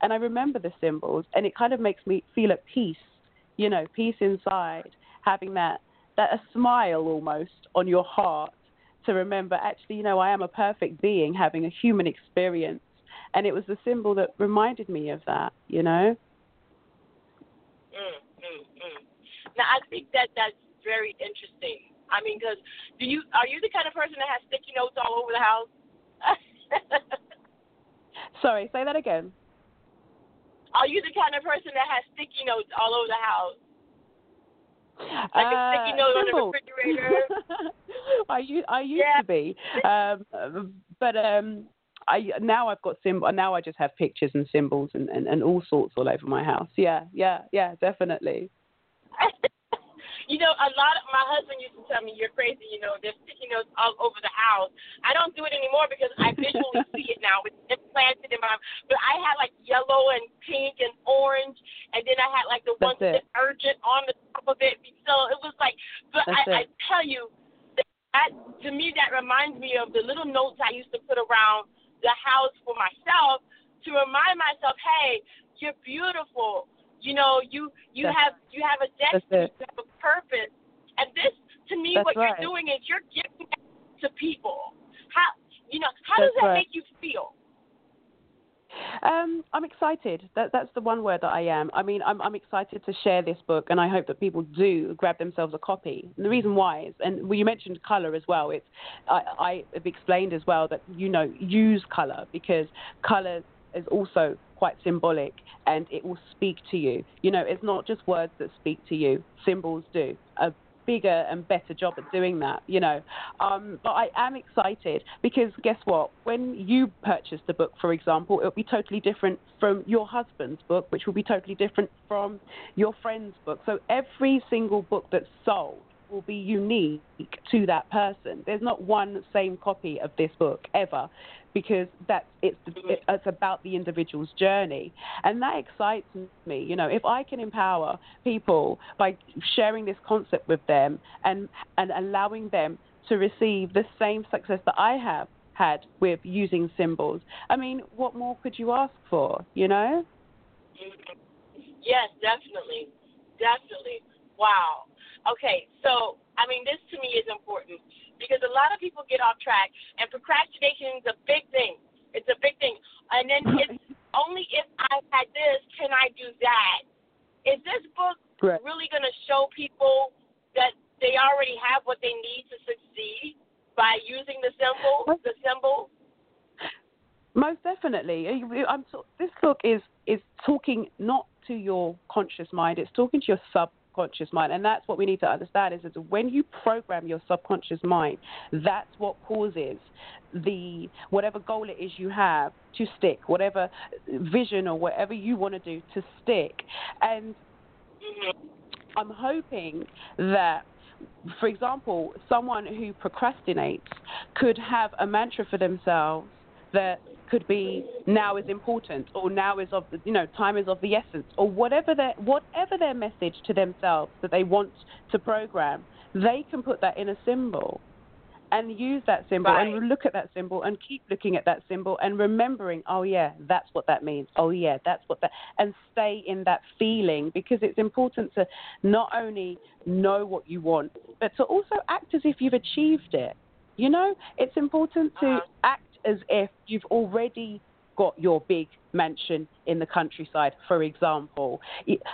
and I remember the symbols, and it kind of makes me feel at peace. You know, peace inside, having that that a smile almost on your heart to remember. Actually, you know, I am a perfect being having a human experience, and it was the symbol that reminded me of that. You know. Mm, mm, mm. Now I think that that's very interesting I mean, because do you are you the kind of person that has sticky notes all over the house? Sorry, say that again. Are you the kind of person that has sticky notes all over the house? Like uh, a sticky note simple. on the refrigerator. I used I used yeah. to be, um, but um, I now I've got symbol. Now I just have pictures and symbols and, and, and all sorts all over my house. Yeah, yeah, yeah, definitely. You know, a lot of my husband used to tell me, "You're crazy." You know, there's sticky notes all over the house. I don't do it anymore because I visually see it now. It's implanted in my. But I had like yellow and pink and orange, and then I had like the ones that urgent on the top of it. So it was like, but I, I tell you, that to me that reminds me of the little notes I used to put around the house for myself to remind myself, hey, you're beautiful. You know, you you That's have you have a destiny, you have a purpose, and this to me, That's what right. you're doing is you're giving to people. How you know how That's does that right. make you feel? Um, I'm excited. That, that's the one word that I am. I mean, I'm, I'm excited to share this book, and I hope that people do grab themselves a copy. And the reason why is, and well, you mentioned color as well. It's I, I have explained as well that you know use color because color is also quite symbolic and it will speak to you. You know, it's not just words that speak to you, symbols do. A bigger and better job at doing that, you know. Um, but I am excited because guess what? When you purchase the book, for example, it'll be totally different from your husband's book, which will be totally different from your friend's book. So every single book that's sold will be unique to that person. There's not one same copy of this book ever because that's it's it's about the individual's journey and that excites me you know if i can empower people by sharing this concept with them and and allowing them to receive the same success that I have had with using symbols. I mean, what more could you ask for, you know? Yes, definitely. Definitely. Wow. Okay, so I mean, this to me is important because a lot of people get off track, and procrastination is a big thing. It's a big thing, and then it's only if I had this can I do that. Is this book really going to show people that they already have what they need to succeed by using the symbol? The symbol. Most definitely. I'm, this book is is talking not to your conscious mind; it's talking to your subconscious mind, and that's what we need to understand. Is that when you program your subconscious mind, that's what causes the whatever goal it is you have to stick, whatever vision or whatever you want to do to stick. And. I'm hoping that for example, someone who procrastinates could have a mantra for themselves that could be now is important or now is of the you know time is of the essence or whatever their whatever their message to themselves that they want to program they can put that in a symbol and use that symbol right. and look at that symbol and keep looking at that symbol and remembering oh yeah that's what that means oh yeah that's what that and stay in that feeling because it's important to not only know what you want but to also act as if you've achieved it you know it's important to uh-huh. act as if you've already got your big mansion in the countryside, for example.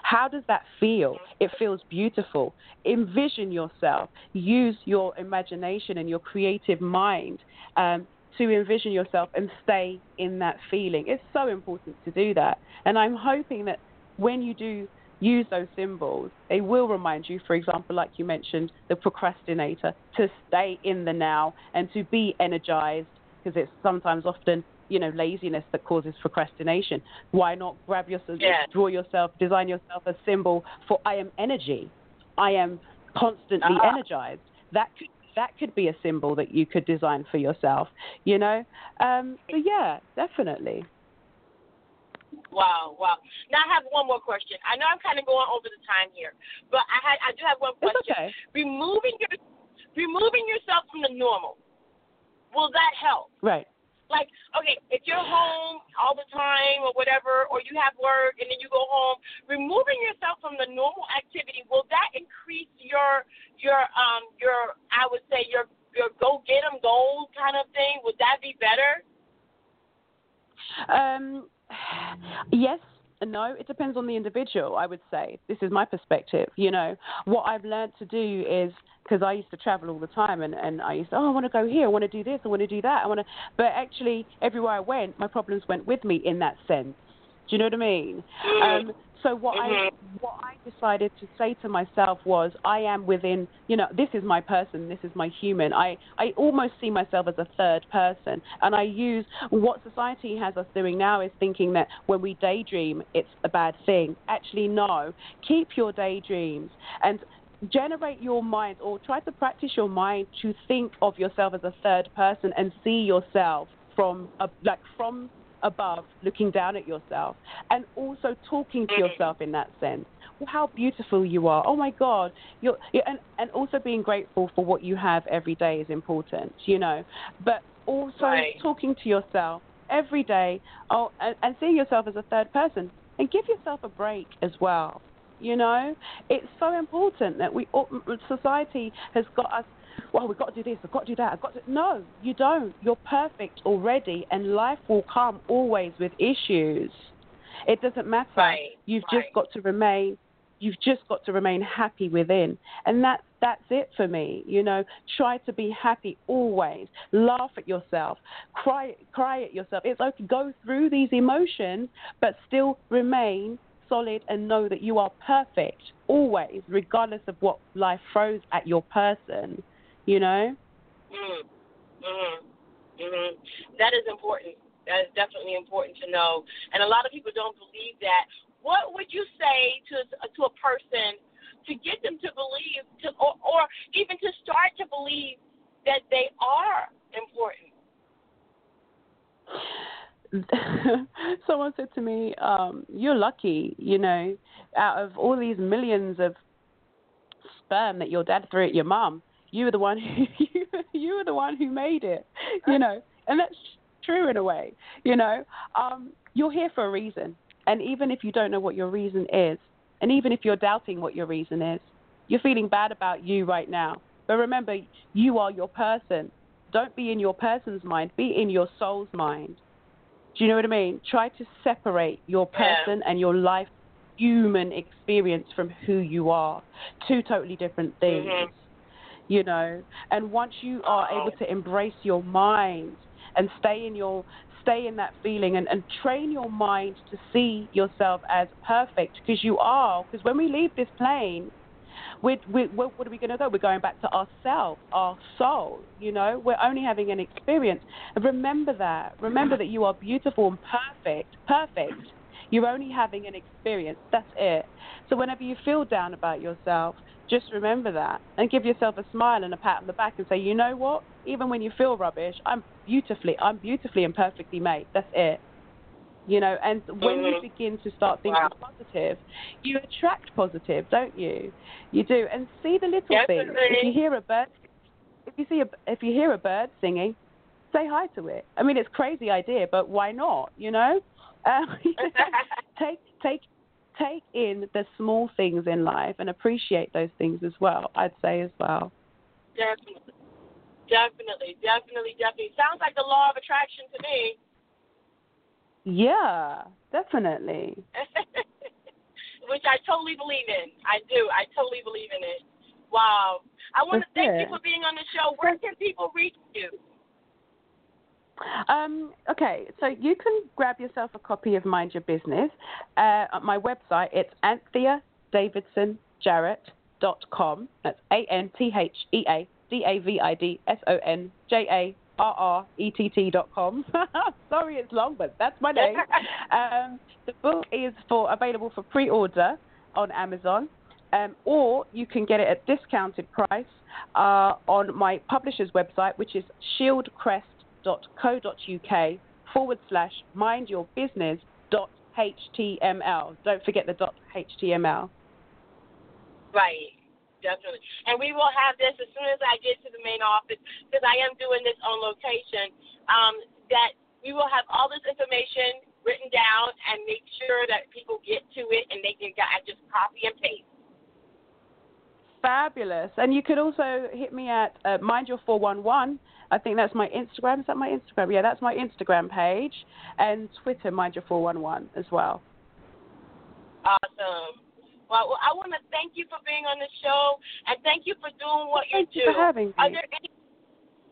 How does that feel? It feels beautiful. Envision yourself. Use your imagination and your creative mind um, to envision yourself and stay in that feeling. It's so important to do that. And I'm hoping that when you do use those symbols, they will remind you, for example, like you mentioned, the procrastinator, to stay in the now and to be energized because it's sometimes often you know laziness that causes procrastination. Why not grab yourself, yes. draw yourself, design yourself a symbol for I am energy, I am constantly uh-huh. energized. That could that could be a symbol that you could design for yourself. You know, um, so yeah, definitely. Wow, wow. Now I have one more question. I know I'm kind of going over the time here, but I had I do have one question. It's okay. Removing your removing yourself from the normal will that help? Right. Like, okay, if you're home all the time or whatever, or you have work and then you go home, removing yourself from the normal activity, will that increase your your um your I would say your your go get 'em goals kind of thing? Would that be better? Um, yes no, it depends on the individual, I would say. This is my perspective. You know, what I've learned to do is because I used to travel all the time and, and I used to, oh, I want to go here, I want to do this, I want to do that. I want to, but actually, everywhere I went, my problems went with me in that sense. Do you know what I mean? Um, so what I mm-hmm. what I decided to say to myself was, I am within, you know, this is my person, this is my human. I I almost see myself as a third person, and I use what society has us doing now is thinking that when we daydream, it's a bad thing. Actually, no. Keep your daydreams and generate your mind or try to practice your mind to think of yourself as a third person and see yourself from a, like from above looking down at yourself and also talking to mm-hmm. yourself in that sense. How beautiful you are. Oh my god you're, and and also being grateful for what you have every day is important you know. But also right. talking to yourself every day oh and, and seeing yourself as a third person and give yourself a break as well you know it's so important that we all society has got us well, we've got to do this, I've got to do that, I've got to. No, you don't. You're perfect already, and life will come always with issues. It doesn't matter. Right. You've right. just got to remain. You've just got to remain happy within, and that's that's it for me. You know, try to be happy always. Laugh at yourself, cry cry at yourself. It's okay. Go through these emotions, but still remain solid and know that you are perfect always, regardless of what life throws at your person you know? Mm. Mhm. Mhm. That is important. That is definitely important to know. And a lot of people don't believe that. What would you say to to a person to get them to believe to or, or even to start to believe that they are important? Someone said to me, um, "You're lucky, you know, out of all these millions of sperm that your dad threw at your mom, you were the one who you were the one who made it, you know, and that's true in a way, you know. Um, you're here for a reason, and even if you don't know what your reason is, and even if you're doubting what your reason is, you're feeling bad about you right now. But remember, you are your person. Don't be in your person's mind, be in your soul's mind. Do you know what I mean? Try to separate your person Yeah. and your life human experience from who you are. Two totally different things. Mhm. You know, and once you are Oh. able to embrace your mind and stay in your stay in that feeling and, and train your mind to see yourself as perfect because you are because when we leave this plane we're, we're, what are we going to go? We're going back to ourselves, our soul. You know, we're only having an experience. Remember that. Remember that you are beautiful and perfect. Perfect. You're only having an experience. That's it. So whenever you feel down about yourself, just remember that and give yourself a smile and a pat on the back and say, you know what? Even when you feel rubbish, I'm beautifully, I'm beautifully and perfectly made. That's it. You know, and when you Mhm. begin to start thinking Wow. positive, you attract positive, don't you? You do, and see the little things. If you hear a bird, if you see a, if you hear a bird singing, say hi to it. I mean, it's a crazy idea, but why not? You know, um, take take take in the small things in life and appreciate those things as well. I'd say as well. Definitely. Definitely, definitely, definitely. Sounds like the law of attraction to me. Yeah, definitely. Which I totally believe in. I do. I totally believe in it. Wow. I want to thank it. you for being on the show. Where can people reach you? Um, okay, so you can grab yourself a copy of Mind Your Business uh, at my website. It's antheadavidsonjarrett.com. That's A N T H E A D A V I D S O N J A R R T T dot com. Sorry, it's long, but that's my name. um, the book is for available for pre-order on Amazon, um, or you can get it at discounted price uh, on my publisher's website, which is shieldcrest.co.uk forward slash mind your business dot html. Don't forget the dot html. Right. Definitely. And we will have this as soon as I get to the main office, because I am doing this on location, um, that we will have all this information written down and make sure that people get to it and they can just copy and paste. Fabulous. And you could also hit me at uh, Mind Your 411. I think that's my Instagram. Is that my Instagram? Yeah, that's my Instagram page. And Twitter, Mind Your 411 as well. Awesome. Well, I want to thank you for being on the show and thank you for doing what Thank you do. for having Are me. there any,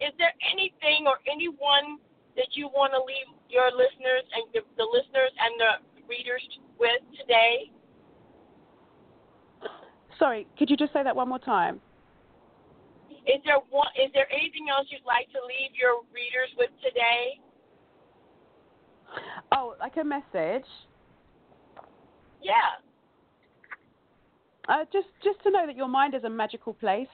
is there anything or anyone that you want to leave your listeners and the, the listeners and the readers with today? Sorry, could you just say that one more time? Is there one? Is there anything else you'd like to leave your readers with today? Oh, like a message. Yeah. Uh, just just to know that your mind is a magical place,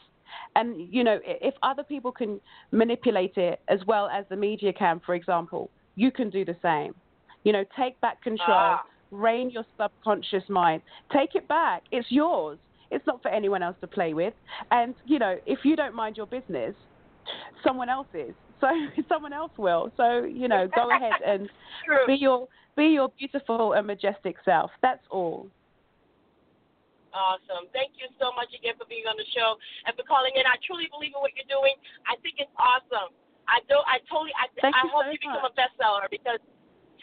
and you know if other people can manipulate it as well as the media can, for example, you can do the same. You know, take back control, Ah. rein your subconscious mind, take it back. It's yours. It's not for anyone else to play with. And you know, if you don't mind your business, someone else is. So someone else will. So you know, go ahead and True. be your be your beautiful and majestic self. That's all. Awesome. Thank you so much again for being on the show and for calling in. I truly believe in what you're doing. I think it's awesome. I do. I totally. I, Thank I you hope so you become much. a bestseller because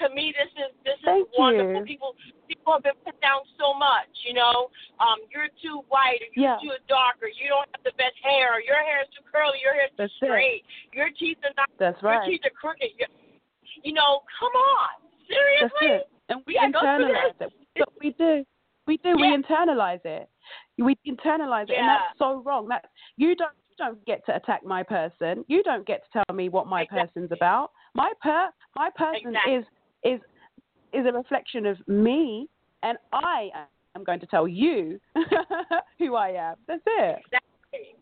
to me this is this is Thank wonderful. you. People people have been put down so much. You know, um, you're too white or you're Yeah. too dark or you don't have the best hair or your hair is too curly. Your hair is too That's it. straight. Your teeth are not. That's right. Your teeth are crooked. you you know, come on. seriously. That's it. And we Yeah, go through this. it. But we do. We do. Yeah. We internalize it. We internalize it, and that's so wrong. That you don't you don't get to attack my person. You don't get to tell me what my Exactly. person's about. My per my person Exactly. is is is a reflection of me, and I am going to tell you who I am. That's it. Exactly.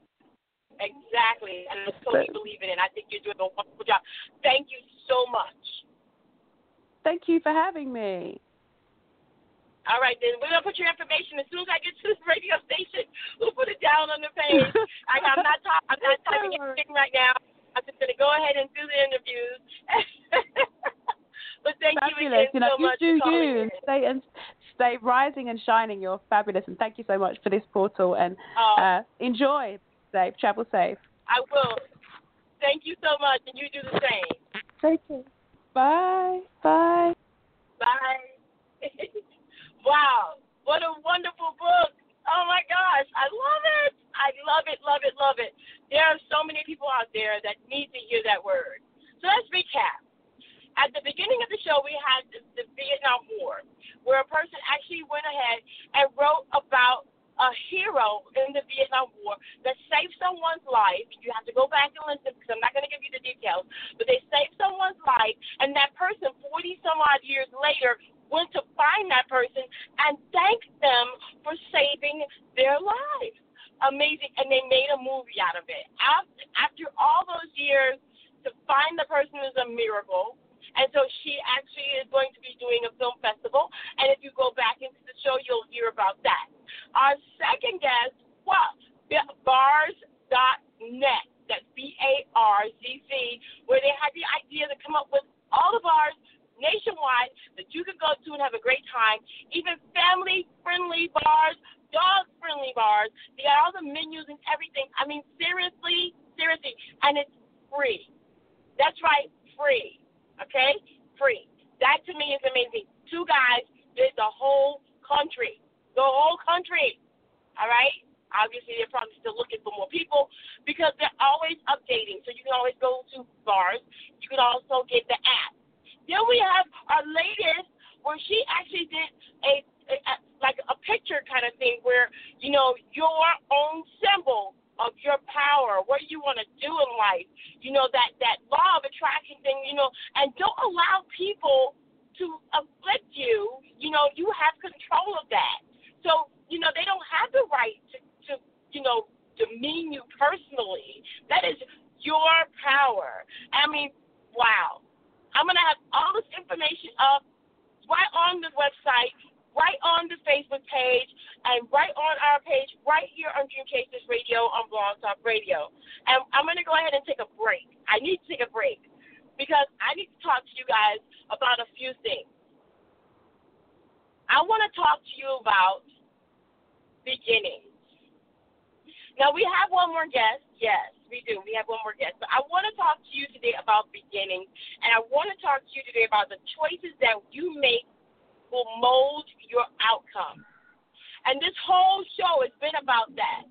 Exactly. And I totally believe in it. I think you're doing a wonderful job. Thank you so much. Thank you for having me. All right, then we're gonna put your information as soon as I get to this radio station. We'll put it down on the page. I, I'm not talk, I'm not typing anything right now. I'm just going to go ahead and do the interviews. but thank fabulous. you again you know, so you much do for calling you stay and stay rising and shining. You're fabulous, and thank you so much for this portal. And Oh, uh, enjoy. Safe, travel safe. I will. Thank you so much, and you do the same. Take care. Bye. Bye. Bye. wow, what a wonderful book. Oh my gosh, I love it. I love it, love it, love it. There are so many people out there that need to hear that word. So let's recap. At the beginning of the show, we had the, the Vietnam War, where a person actually went ahead and wrote about a hero in the Vietnam War that saved someone's life. You have to go back and listen because I'm not going to give you the details, but they saved someone's life, and that person, 40 some odd years later, went to find that person and thank them for saving their life. Amazing, and they made a movie out of it. After, after all those years, to find the person is a miracle. And so she actually is going to be doing a film festival. And if you go back into the show, you'll hear about that. Our second guest, well, Barzz.net. That's B A R Z Z, where they had the idea to come up with all the bars nationwide that you could go to and have a great time. Even family friendly bars, dog friendly bars. They got all the menus and everything. I mean, seriously, seriously. And it's free. That's right, free. Okay? Free. That to me is amazing. Two guys did the whole country. The whole country. All right? Obviously, they're probably still looking for more people because they're always updating. So you can always go to bars. You can also get the app. Then we have our latest where she actually did a, a, a like a picture kind of thing where you know your own symbol of your power. What you want to do in life? You know that that law of attraction thing. You know, and don't allow people to afflict you. You know, you have control of that. So you know they don't have the right to to you know demean you personally. That is your power. I mean, wow. I'm gonna have all this information up right on the website, right on the Facebook page, and right on our page, right here on Dream Chasers Radio on Blog Talk Radio. And I'm gonna go ahead and take a break. I need to take a break because I need to talk to you guys about a few things. I want to talk to you about beginnings. Now we have one more guest. Yes, we do. We have one more guest. But I want to talk to you today about beginnings, and I want to talk to you today about the choices that you make will mold your outcome. And this whole show has been about that.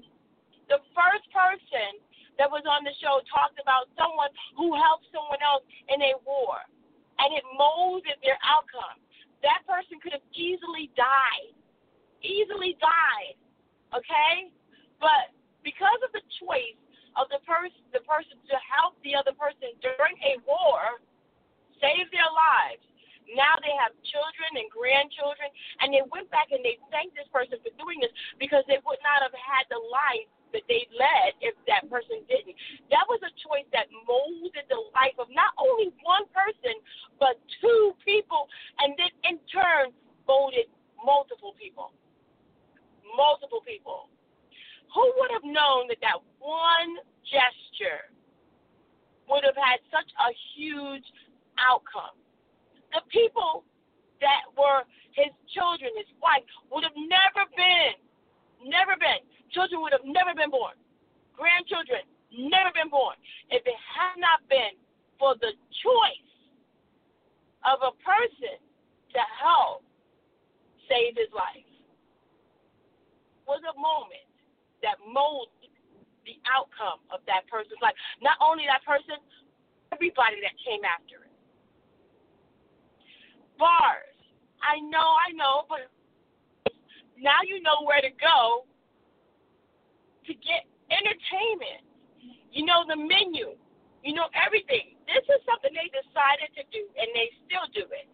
The first person that was on the show talked about someone who helped someone else in a war, and it molded their outcome. That person could have easily died, easily died, okay? But because of the choice of the person, the person to help the other person during a war, save their lives. Now they have children and grandchildren, and they went back and they thanked this person for doing this because they would not have had the life that they led if that person didn't. That was a choice that molded the life of not only one person, but two people, and then in turn molded multiple people. Multiple people. Who would have known that that one gesture would have had such a huge outcome? The people that were his children, his wife, would have never been, never been. Children would have never been born. Grandchildren, never been born. If it had not been for the choice of a person to help save his life, was a moment that molded the outcome of that person's life. Not only that person, everybody that came after it. Bars. I know, I know, but now you know where to go to get entertainment. You know the menu. You know everything. This is something they decided to do, and they still do it.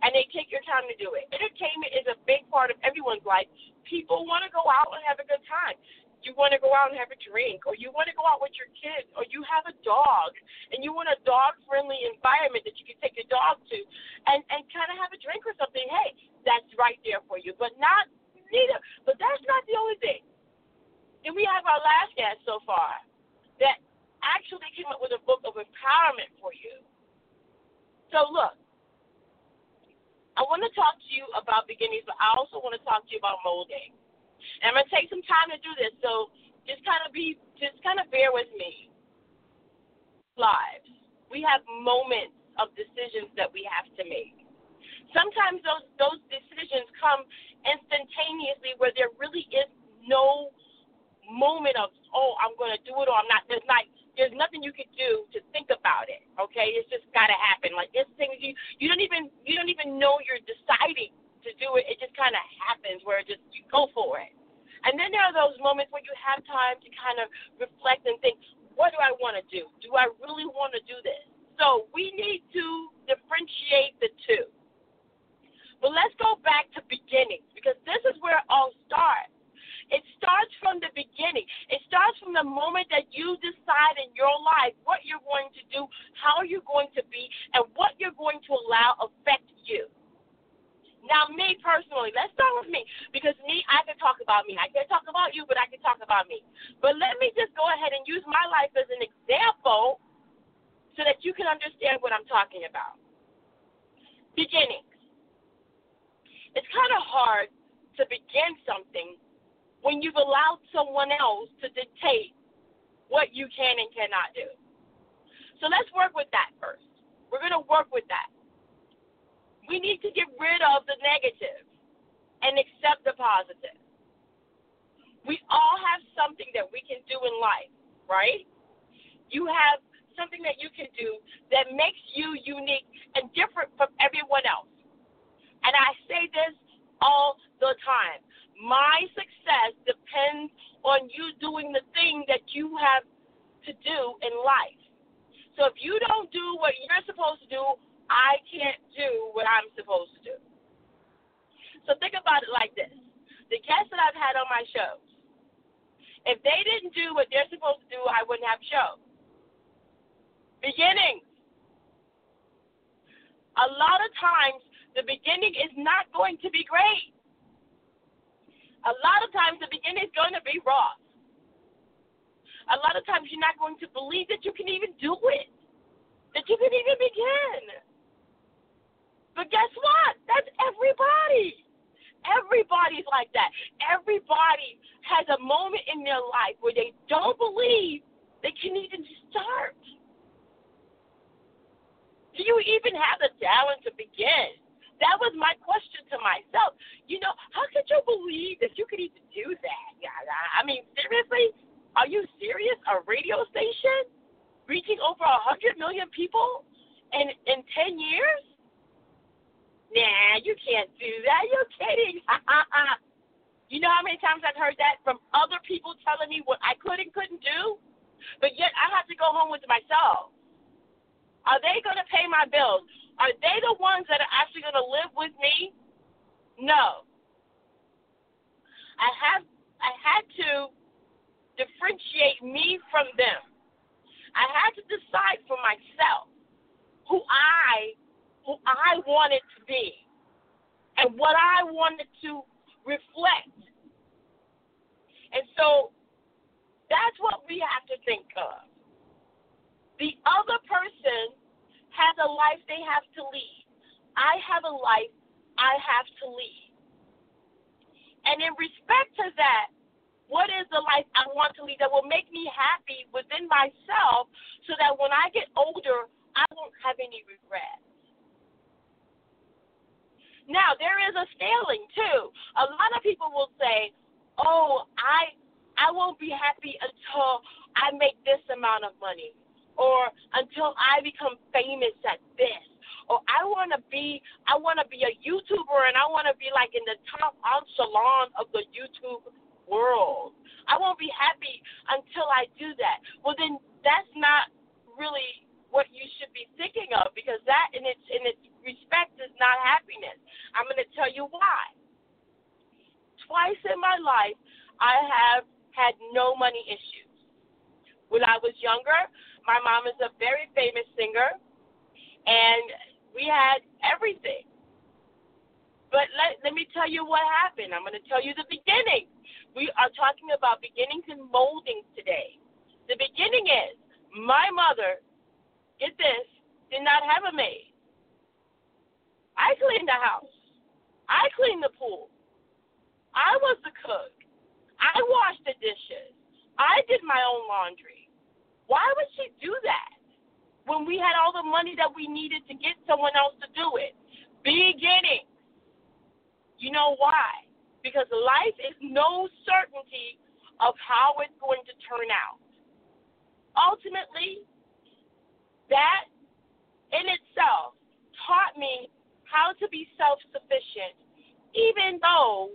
And they take your time to do it. Entertainment is a big part of everyone's life. People want to go out and have a good time. You want to go out and have a drink, or you want to go out with your kids, or you have a dog, and you want a dog-friendly environment that you can take your dog to, and and kind of have a drink or something. Hey, that's right there for you. But not neither. But that's not the only thing. And we have our last guest so far that actually came up with a book of empowerment for you. So, look, I want to talk to you about beginnings, but I also want to talk to you about molding. And I'm going to take some time to do this, so just kind of be, just kind of bear with me. Lives. We have moments of decisions that we have to make. Sometimes those those decisions come instantaneously where there really is no moment of oh I'm going to do it or I'm not. There's not there's nothing you could do to think about it. Okay, it's just got to happen. Like it's things you you don't even you don't even know you're deciding to do it. It just kind of happens where it just you go for it. And then there are those moments where you have time to kind of reflect and think, what do I want to do? Do I really want to do this? So we need to differentiate the two. But let's go back to beginnings because this is where it all starts. It starts from the beginning. It starts from the moment that you decide in your life what you're going to do, how you're going to be, and what you're going to allow affect you. Now, me personally, let's start with me because me, I can talk about me. I can't talk about you, but I can talk about me. But let me just go ahead and use my life as an example so that you can understand what I'm talking about. Beginnings. It's kind of hard to begin something when you've allowed someone else to dictate what you can and cannot do. So let's work with that first. We're going to work with that. We need to get rid of the negative and accept the positive. We all have something that we can do in life, right? You have something that you can do that makes you unique and different from everyone else. And I say this all the time my success depends on you doing the thing that you have to do in life. So if you don't do what you're supposed to do, I can't do what I'm supposed to do. So think about it like this the guests that I've had on my shows, if they didn't do what they're supposed to do, I wouldn't have shows. Beginnings. A lot of times, the beginning is not going to be great a lot of times the beginning is going to be rough. A lot of times you're not going to believe that you can even do it, that you can even begin. But guess what? That's everybody. Everybody's like that. Everybody has a moment in their life where they don't believe they can even start. Do you even have the talent to begin? That was my question to myself. You know, how could you believe that you could even do that? I mean, seriously? Are you serious? A radio station reaching over a hundred million people in in ten years? Nah, you can't do that. You're kidding. you know how many times I've heard that from other people telling me what I could and couldn't do? But yet I have to go home with myself. Are they going to pay my bills? Are they the ones that are actually going to live with me? No. I have I had to differentiate me from them. I had to decide for myself who I who I wanted to be and what I wanted to reflect. And so that's what we have to think of. The other person has a life they have to lead. I have a life I have to lead. And in respect to that, what is the life I want to lead that will make me happy within myself so that when I get older, I won't have any regrets? Now, there is a scaling too. A lot of people will say, "Oh, I I won't be happy until I make this amount of money or until I become famous at this. Or I want to be, I want to be a YouTuber, and I want to be like in the top echelon of the YouTube world. I won't be happy until I do that. Well, then that's not really what you should be thinking of because that, in its in its respect, is not happiness. I'm going to tell you why. Twice in my life, I have had no money issues. When I was younger, my mom is a very famous singer, and we had everything. But let, let me tell you what happened. I'm going to tell you the beginning. We are talking about beginnings and moldings today. The beginning is My mother, get this, did not have a maid. I cleaned the house. I cleaned the pool. I was the cook. I washed the dishes. I did my own laundry. Why would she do that when we had all the money that we needed to get someone else to do it? Beginning. You know why? Because life is no certainty of how it's going to turn out. Ultimately, that in itself taught me how to be self sufficient, even though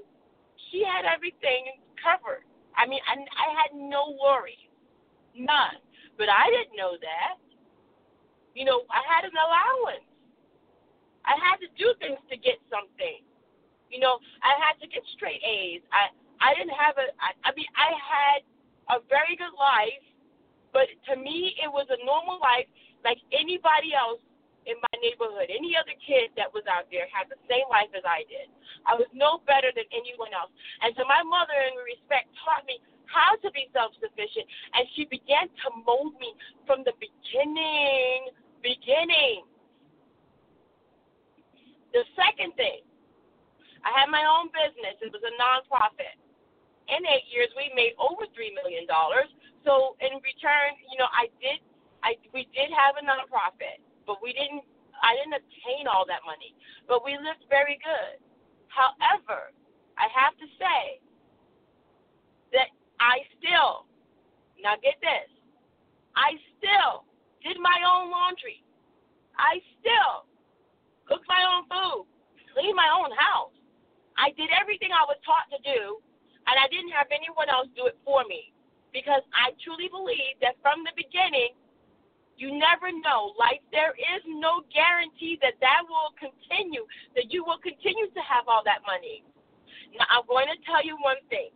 she had everything covered. I mean, I, I had no worries, none. But I didn't know that. You know, I had an allowance. I had to do things to get something. You know, I had to get straight A's. I I didn't have a. I, I mean, I had a very good life, but to me, it was a normal life like anybody else in my neighborhood. Any other kid that was out there had the same life as I did. I was no better than anyone else. And so my mother, in respect, taught me how to be self sufficient. And she began to mold me from the beginning. Beginning. The second thing, I had my own business. It was a nonprofit. In eight years, we made over three million dollars. So in return, you know, I did, I we did have a nonprofit but we didn't I didn't obtain all that money, but we lived very good. However, I have to say that I still now get this. I still did my own laundry. I still cooked my own food, cleaned my own house. I did everything I was taught to do, and I didn't have anyone else do it for me because I truly believe that from the beginning you never know. Like, there is no guarantee that that will continue, that you will continue to have all that money. Now, I'm going to tell you one thing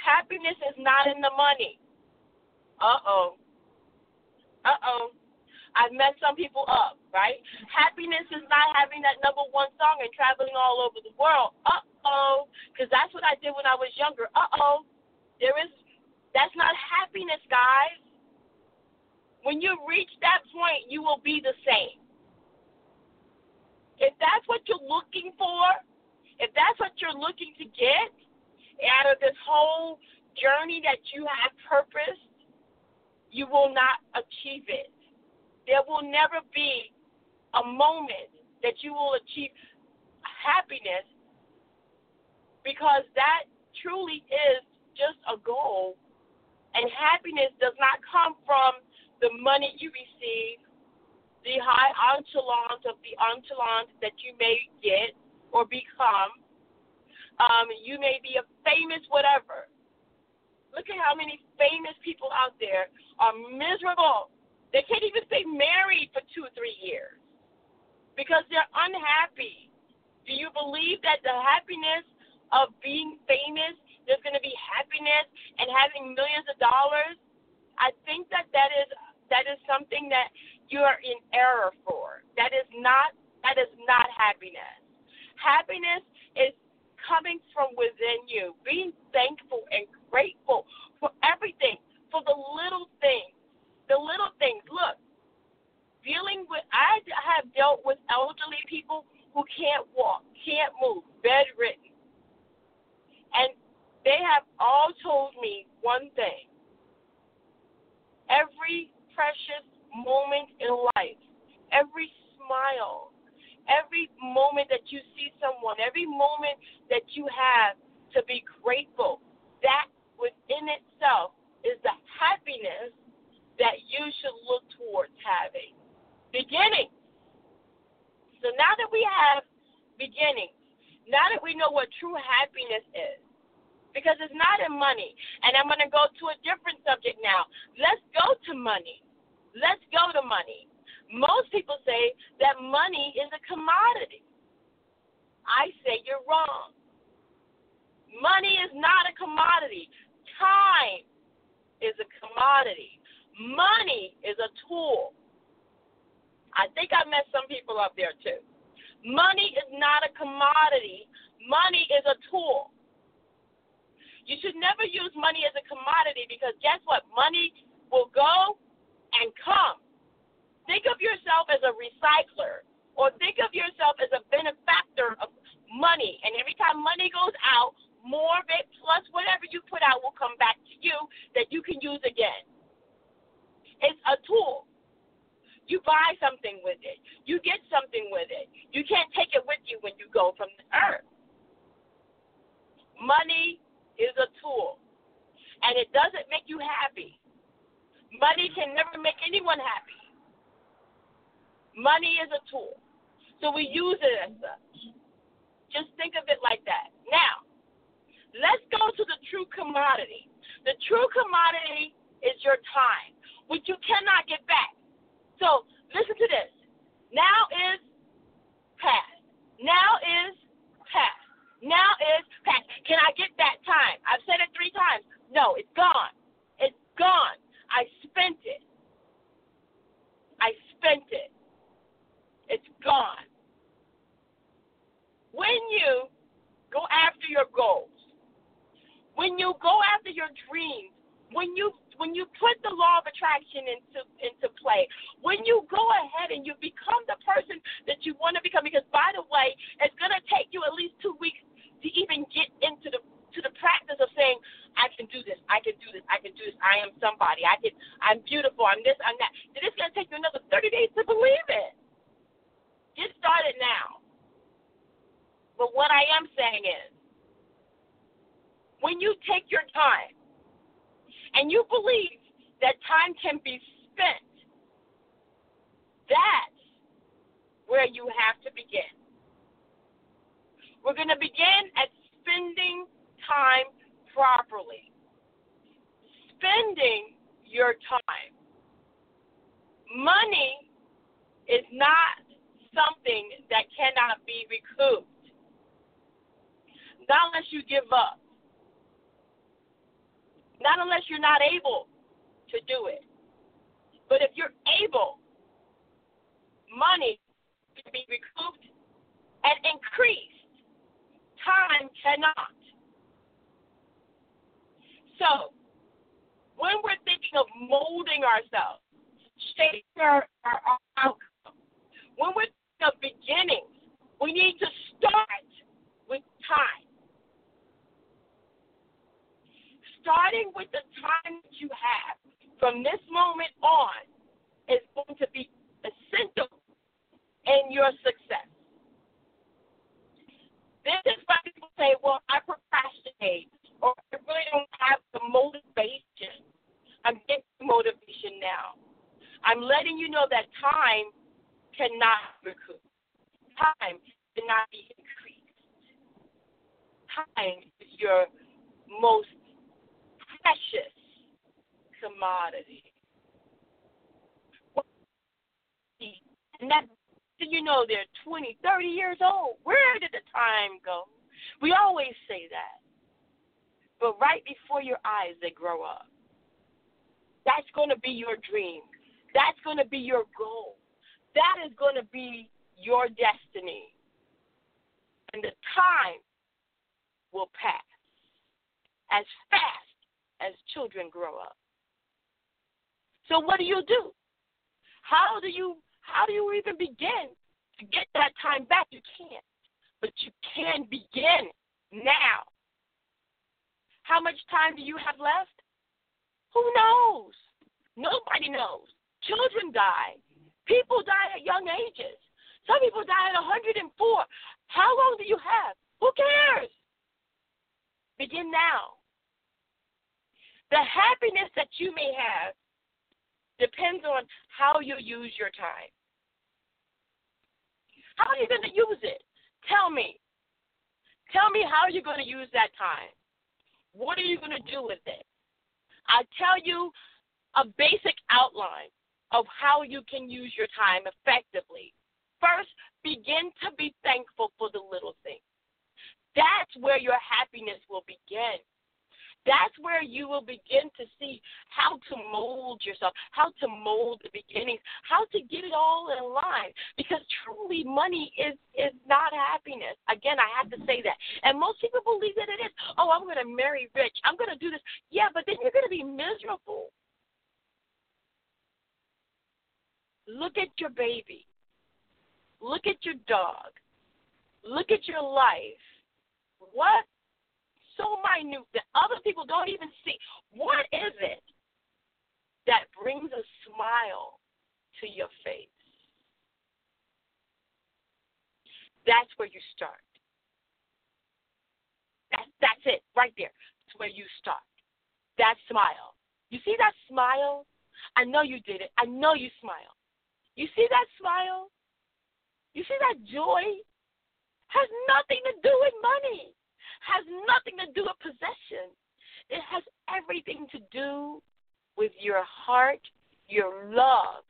happiness is not in the money. Uh oh. Uh oh. I've met some people up, right? Happiness is not having that number one song and traveling all over the world. Uh oh. Because that's what I did when I was younger. Uh oh. There is, that's not happiness, guys. When you reach that point, you will be the same. If that's what you're looking for, if that's what you're looking to get out of this whole journey that you have purposed, you will not achieve it. There will never be a moment that you will achieve happiness because that truly is just a goal. And happiness does not come from the money you receive, the high echelons of the echelons that you may get or become. Um, you may be a famous whatever. Look at how many famous people out there are miserable. They can't even stay married for two or three years because they're unhappy. Do you believe that the happiness of being famous, there's going to be happiness and having millions of dollars? I think that that is that is something that you are in error for. That is not that is not happiness. Happiness is coming from within you, being thankful and grateful for everything, for the little things. The little things. Look, dealing with I have dealt with elderly people who can't walk, can't move, bedridden. And they have all told me one thing. Every precious moment in life, every smile, every moment that you see someone, every moment that you have to be grateful, that within itself is the happiness that you should look towards having. Beginning. So now that we have beginnings, now that we know what true happiness is, because it's not in money. And I'm going to go to a different subject now. Let's go to money. Let's go to money. Most people say that money is a commodity. I say you're wrong. Money is not a commodity. Time is a commodity. Money is a tool. I think I met some people up there too. Money is not a commodity. Money is a tool. You should never use money as a commodity because guess what? Money will go and come. Think of yourself as a recycler or think of yourself as a benefactor of money. And every time money goes out, more of it plus whatever you put out will come back to you that you can use again. It's a tool. You buy something with it. You get something with it. You can't take it with you when you go from the earth. Money is a tool, and it doesn't make you happy. Money can never make anyone happy. Money is a tool, so we use it as such. Just think of it like that. Now, let's go to the true commodity. The true commodity is your time, which you cannot get back. So listen to this. Now is past. Now is past. Now is past. Can I get that time? I've said it three times. No, it's gone. It's gone. I spent it. I spent it. It's gone. When you go after your goals, when you go after your dreams, when you when you put the law of attraction into into play, when you go ahead and you become the person that you want to become, because by the way, it's gonna take you at least two weeks to even get into the to the practice of saying, I can do this, I can do this, I can do this, I am somebody, I can I'm beautiful, I'm this, I'm that. It's gonna take you another thirty days to believe it. Get started now. But what I am saying is when you take your time and you believe that time can be spent, that's where you have to begin. We're going to begin at spending time properly. Spending your time. Money is not something that cannot be recouped. Not unless you give up. Not unless you're not able to do it. But if you're able, money can be recouped and increased. Time cannot. So, when we're thinking of molding ourselves, shaping our, our, outcome, when we're of beginnings, we need to start with time. starting with the time that you have from this moment on is going to be essential in your success. This is why people say, well, I procrastinate or I really don't have the motivation. I'm getting motivation now. I'm letting you know that time cannot recoup. Time cannot be increased. Time is your most precious commodity. And that, you know, they're 20, 30 years old. Where did the time go? We always say that. But right before your eyes, they grow up. That's going to be your dream. That's going to be your goal. That is going to be your destiny. And the time will pass as fast as children grow up. So what do you do? How do you how do you even begin to get that time back? You can't. But you can begin now. How much time do you have left? Who knows? Nobody knows. Children die. People die at young ages. Some people die at 104. How long do you have? Who cares? Begin now. The happiness that you may have depends on how you use your time. How are you going to use it? Tell me. Tell me how you're going to use that time. What are you going to do with it? I tell you a basic outline of how you can use your time effectively. First, begin to be thankful for the little things. That's where your happiness will begin. That's where you will begin to see how to mold yourself, how to mold the beginnings, how to get it all in line. Because truly, money is is not happiness. Again, I have to say that. And most people believe that it is. Oh, I'm going to marry rich. I'm going to do this. Yeah, but then you're going to be miserable. Look at your baby. Look at your dog. Look at your life. What so minute that other people don't even see? What is it that brings a smile to your face? That's where you start. That's that's it right there. That's where you start. That smile. You see that smile? I know you did it. I know you smile. You see that smile? You see that joy? Has nothing to do with money. Has nothing to do with possession. It has everything to do with your heart, your love,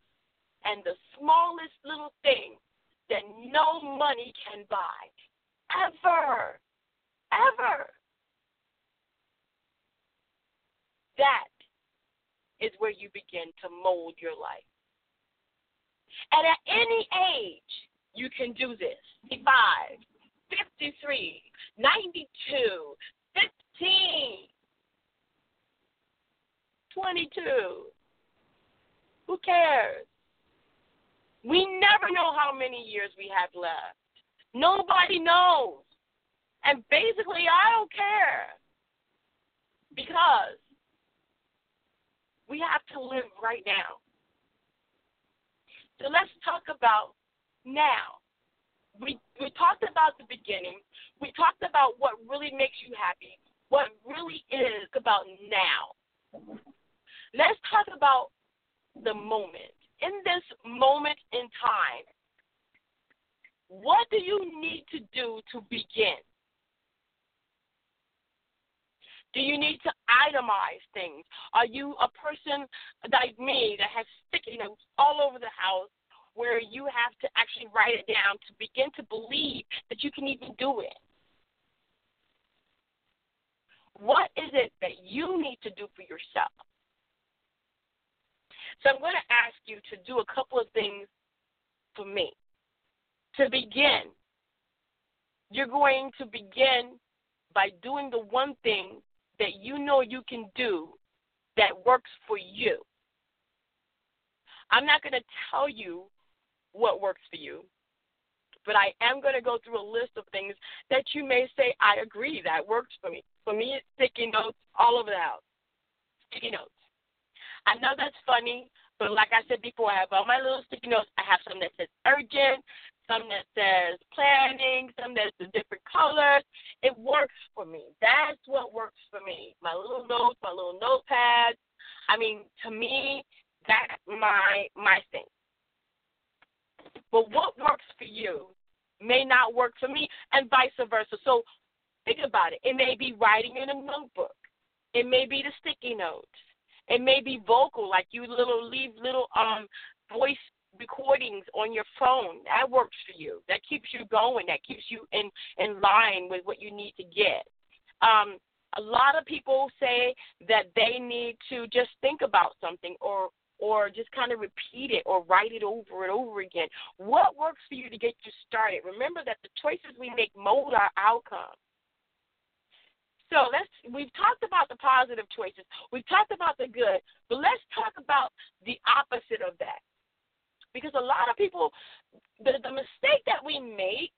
and the smallest little thing that no money can buy. Ever. Ever. That is where you begin to mold your life. And at any age, you can do this. 55, 53, 92, 15, 22. Who cares? We never know how many years we have left. Nobody knows. And basically, I don't care. Because we have to live right now. So let's talk about now. We we talked about the beginning. We talked about what really makes you happy. What really is about now. Let's talk about the moment in this moment in time, what do you need to do to begin? Do you need to itemize things? Are you a person like me that has sticky notes all over the house where you have to actually write it down to begin to believe that you can even do it? What is it that you need to do for yourself? So I'm going to ask you to do a couple of things for me. To begin, you're going to begin by doing the one thing that you know you can do that works for you. I'm not going to tell you what works for you, but I am going to go through a list of things that you may say, I agree, that works for me. For me, it's sticky notes all over the house. Sticky notes. I know that's funny, but like I said before, I have all my little sticky notes. I have some that says urgent, some that says planning, some that's a different colors. It works for me. That's what works for me. My little notes, my little notepad. I mean, to me, that's my my thing. But what works for you may not work for me, and vice versa. So think about it. It may be writing in a notebook. It may be the sticky notes. It may be vocal, like you little leave little um voice recordings on your phone. That works for you. That keeps you going. That keeps you in in line with what you need to get. Um, a lot of people say that they need to just think about something or or just kind of repeat it or write it over and over again. What works for you to get you started? Remember that the choices we make mold our outcome. So let's we've talked about the positive choices. We've talked about the good, but let's talk about the opposite of that. Because a lot of people the, the mistake that we make,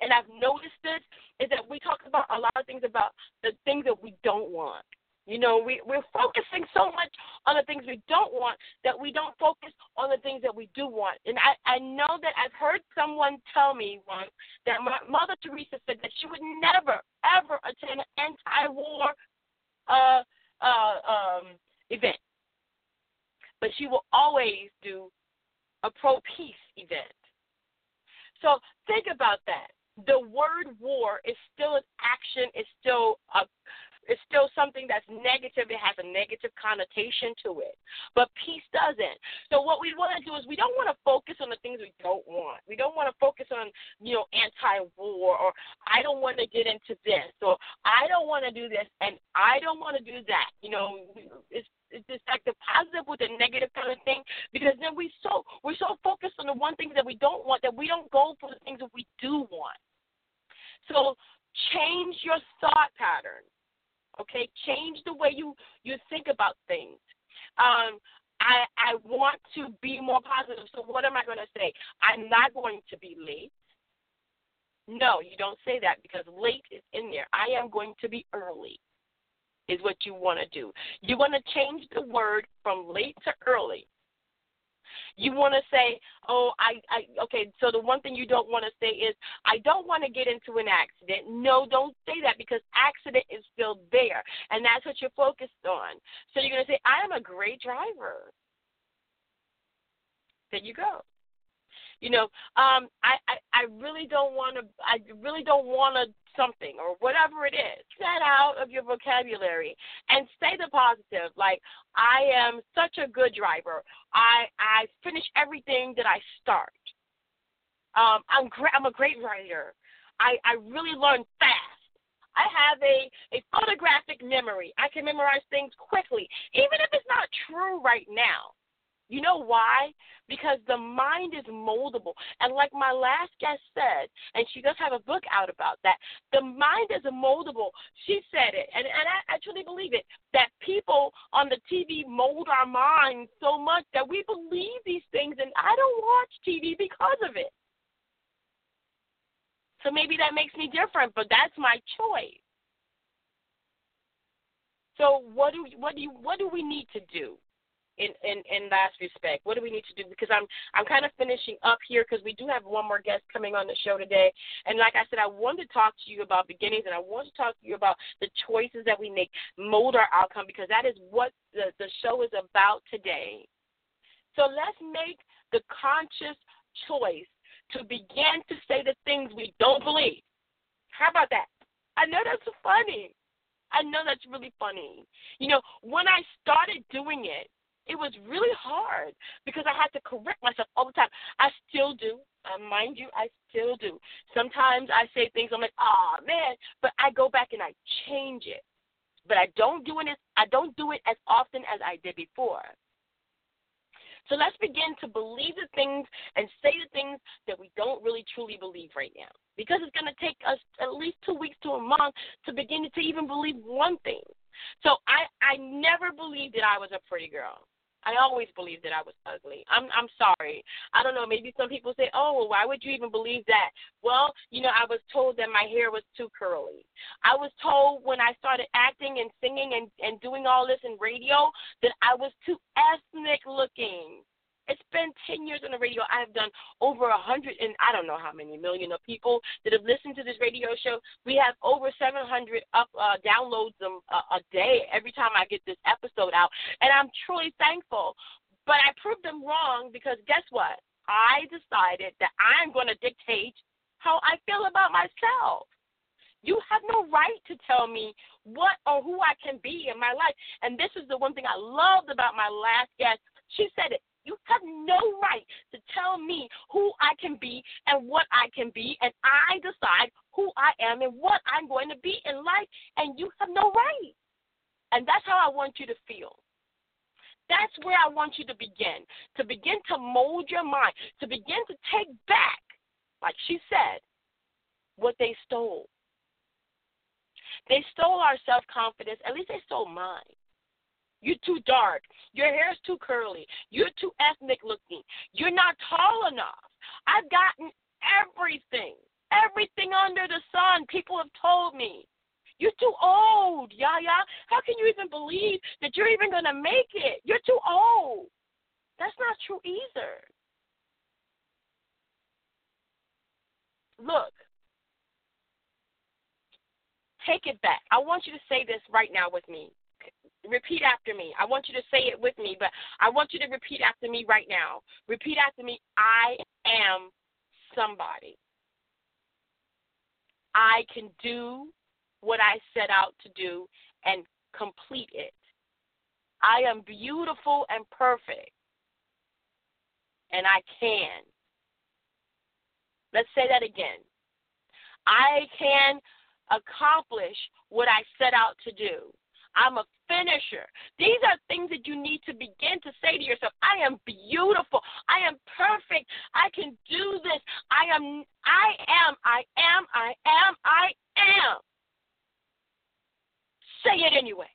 and I've noticed this, is that we talk about a lot of things about the things that we don't want. You know, we, we're focusing so much on the things we don't want that we don't focus on the things that we do want. And I, I know that I've heard someone tell me once that my, Mother Teresa said that she would never, ever attend an anti war uh, uh, um, event, but she will always do a pro peace event. So think about that. The word war is still an action, it's still a it's still something that's negative. It has a negative connotation to it. But peace doesn't. So what we want to do is we don't want to focus on the things we don't want. We don't want to focus on, you know, anti-war or I don't want to get into this or I don't want to do this and I don't want to do that. You know, it's it's just like the positive with the negative kind of thing because then we so we're so focused on the one thing that we don't want that we don't go for the things that we do want. So change your thought pattern. Okay, change the way you you think about things. Um, I I want to be more positive. So what am I going to say? I'm not going to be late. No, you don't say that because late is in there. I am going to be early. Is what you want to do. You want to change the word from late to early. You want to say, "Oh, I, I." Okay, so the one thing you don't want to say is, "I don't want to get into an accident." No, don't say that because accident is still there, and that's what you're focused on. So you're going to say, "I am a great driver." There you go. You know, um, I, I I really don't want to. I really don't want to something or whatever it is. Get out of your vocabulary and say the positive. Like I am such a good driver. I I finish everything that I start. Um, I'm great. I'm a great writer. I I really learn fast. I have a, a photographic memory. I can memorize things quickly, even if it's not true right now. You know why? Because the mind is moldable. And like my last guest said, and she does have a book out about that, the mind is moldable. She said it, and, and I, I truly believe it, that people on the TV mold our minds so much that we believe these things, and I don't watch TV because of it. So maybe that makes me different, but that's my choice. So what do what do you, what do we need to do? In, in, in last respect? What do we need to do? Because I'm I'm kind of finishing up here because we do have one more guest coming on the show today. And like I said, I want to talk to you about beginnings and I want to talk to you about the choices that we make mold our outcome because that is what the, the show is about today. So let's make the conscious choice to begin to say the things we don't believe. How about that? I know that's funny. I know that's really funny. You know, when I started doing it, it was really hard because I had to correct myself all the time. I still do. Uh, mind you, I still do. Sometimes I say things I'm like, "Oh man," but I go back and I change it. But I don't do it. As, I don't do it as often as I did before. So let's begin to believe the things and say the things that we don't really truly believe right now. Because it's going to take us at least two weeks to a month to begin to even believe one thing. So I, I never believed that I was a pretty girl. I always believed that I was ugly. I'm I'm sorry. I don't know, maybe some people say, "Oh, well, why would you even believe that?" Well, you know, I was told that my hair was too curly. I was told when I started acting and singing and and doing all this in radio that I was too ethnic looking. It's been 10 years on the radio. I have done over a hundred and I don't know how many million of people that have listened to this radio show. We have over 700 up uh, downloads a, a day every time I get this episode out, and I'm truly thankful. But I proved them wrong because guess what? I decided that I'm going to dictate how I feel about myself. You have no right to tell me what or who I can be in my life. And this is the one thing I loved about my last guest. She said it you have no right to tell me who I can be and what I can be, and I decide who I am and what I'm going to be in life, and you have no right. And that's how I want you to feel. That's where I want you to begin. To begin to mold your mind, to begin to take back, like she said, what they stole. They stole our self confidence, at least they stole mine. You're too dark. Your hair's too curly. You're too ethnic looking. You're not tall enough. I've gotten everything, everything under the sun. People have told me. You're too old, Yaya. How can you even believe that you're even going to make it? You're too old. That's not true either. Look, take it back. I want you to say this right now with me repeat after me. I want you to say it with me, but I want you to repeat after me right now. Repeat after me I am somebody. I can do what I set out to do and complete it. I am beautiful and perfect, and I can. Let's say that again. I can accomplish what I set out to do. I'm a finisher. These are things that you need to begin to say to yourself, I am beautiful. I am perfect. I can do this. I am I am I am I am I am. Say it anyway.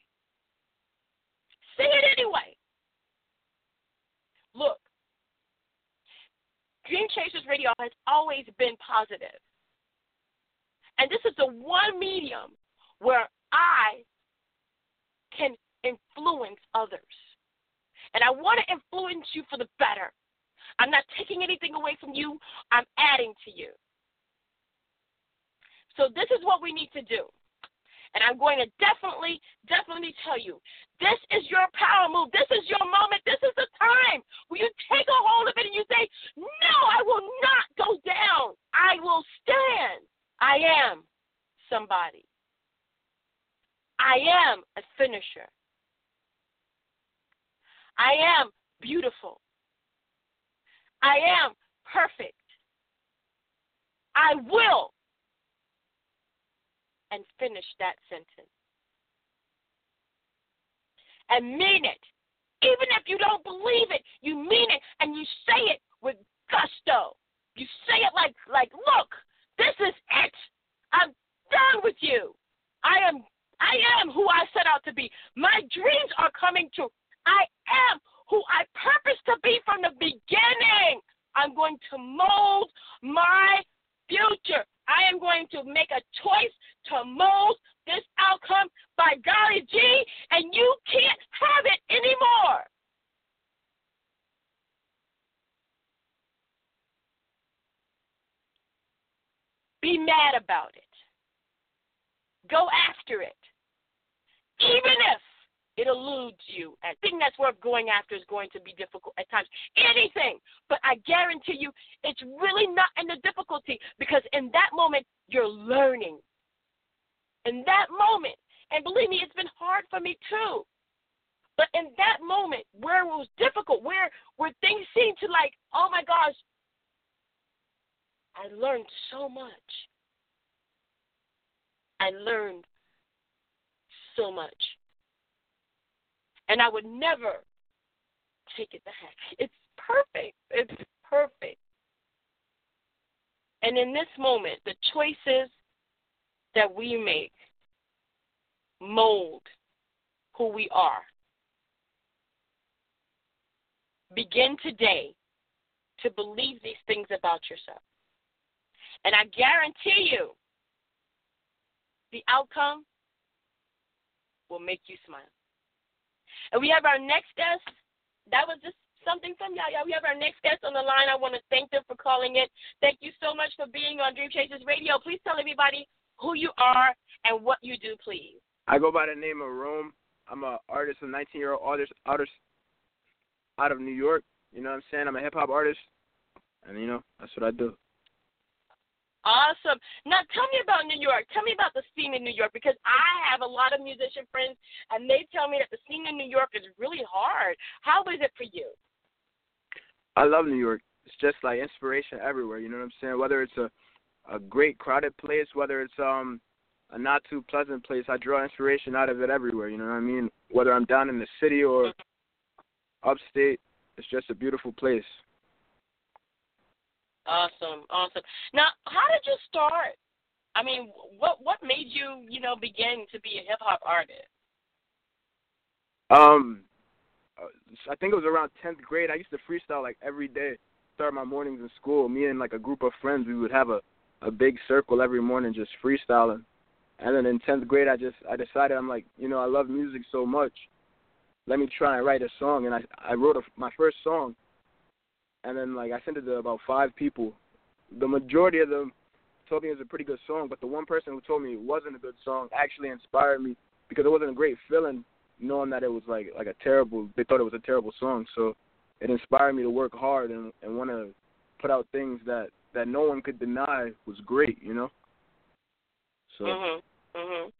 Say it anyway. Look. Dream Chasers Radio has always been positive. And this is the one medium where I can influence others. And I want to influence you for the better. I'm not taking anything away from you, I'm adding to you. So, this is what we need to do. And I'm going to definitely, definitely tell you this is your power move. This is your moment. This is the time where you take a hold of it and you say, No, I will not go down. I will stand. I am somebody. I am a finisher. I am beautiful. I am perfect. I will. And finish that sentence. And mean it. Even if you don't believe it, you mean it and you say it with gusto. You say it like like, look, this is it. I'm done with you. I am I am who I set out to be. My dreams are coming true. I am who I purpose to be from the beginning. I'm going to mold my future. I am going to make a choice to mold this outcome by golly gee, and you can't have it anymore. Be mad about it. Go after it. Even if it eludes you. And thing that's worth going after is going to be difficult at times. Anything. But I guarantee you, it's really not in the difficulty because in that moment, you're learning. In that moment, and believe me, it's been hard for me too. But in that moment where it was difficult, where where things seemed to like, oh my gosh, I learned so much. I learned so much. And I would never take it back. It's perfect. It's perfect. And in this moment, the choices that we make mold who we are. Begin today to believe these things about yourself. And I guarantee you, the outcome will make you smile. And we have our next guest. That was just something from Yaya. We have our next guest on the line. I want to thank them for calling in. Thank you so much for being on Dream Chasers Radio. Please tell everybody who you are and what you do, please. I go by the name of Rome. I'm an artist, a 19 year old artist, artist out of New York. You know what I'm saying? I'm a hip hop artist, and you know that's what I do. Awesome. Now tell me about New York. Tell me about the scene in New York because I have a lot of musician friends and they tell me that the scene in New York is really hard. How is it for you? I love New York. It's just like inspiration everywhere, you know what I'm saying? Whether it's a a great crowded place, whether it's um a not too pleasant place, I draw inspiration out of it everywhere, you know what I mean? Whether I'm down in the city or upstate, it's just a beautiful place. Awesome, awesome. Now, how did you start? I mean, what what made you, you know, begin to be a hip hop artist? Um, I think it was around tenth grade. I used to freestyle like every day. Start my mornings in school. Me and like a group of friends, we would have a a big circle every morning just freestyling. And then in tenth grade, I just I decided I'm like, you know, I love music so much. Let me try and write a song. And I I wrote a, my first song and then like I sent it to about five people. The majority of them told me it was a pretty good song, but the one person who told me it wasn't a good song actually inspired me because it wasn't a great feeling knowing that it was like like a terrible. They thought it was a terrible song, so it inspired me to work hard and and want to put out things that that no one could deny was great, you know. So. Mhm. Mhm.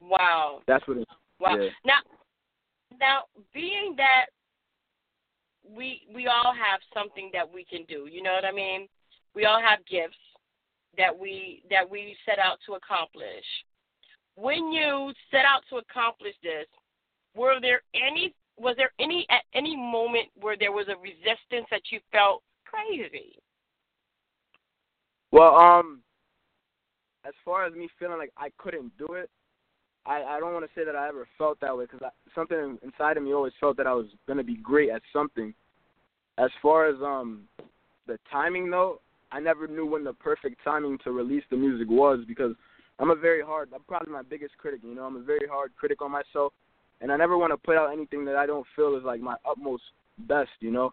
Wow. That's what it. Wow. Yeah. Now, now being that we we all have something that we can do. You know what I mean? We all have gifts that we that we set out to accomplish. When you set out to accomplish this, were there any was there any at any moment where there was a resistance that you felt crazy? Well, um, as far as me feeling like I couldn't do it, I I don't want to say that I ever felt that way because something inside of me always felt that I was gonna be great at something. As far as um the timing though, I never knew when the perfect timing to release the music was because I'm a very hard. I'm probably my biggest critic. You know, I'm a very hard critic on myself, and I never want to put out anything that I don't feel is like my utmost best. You know.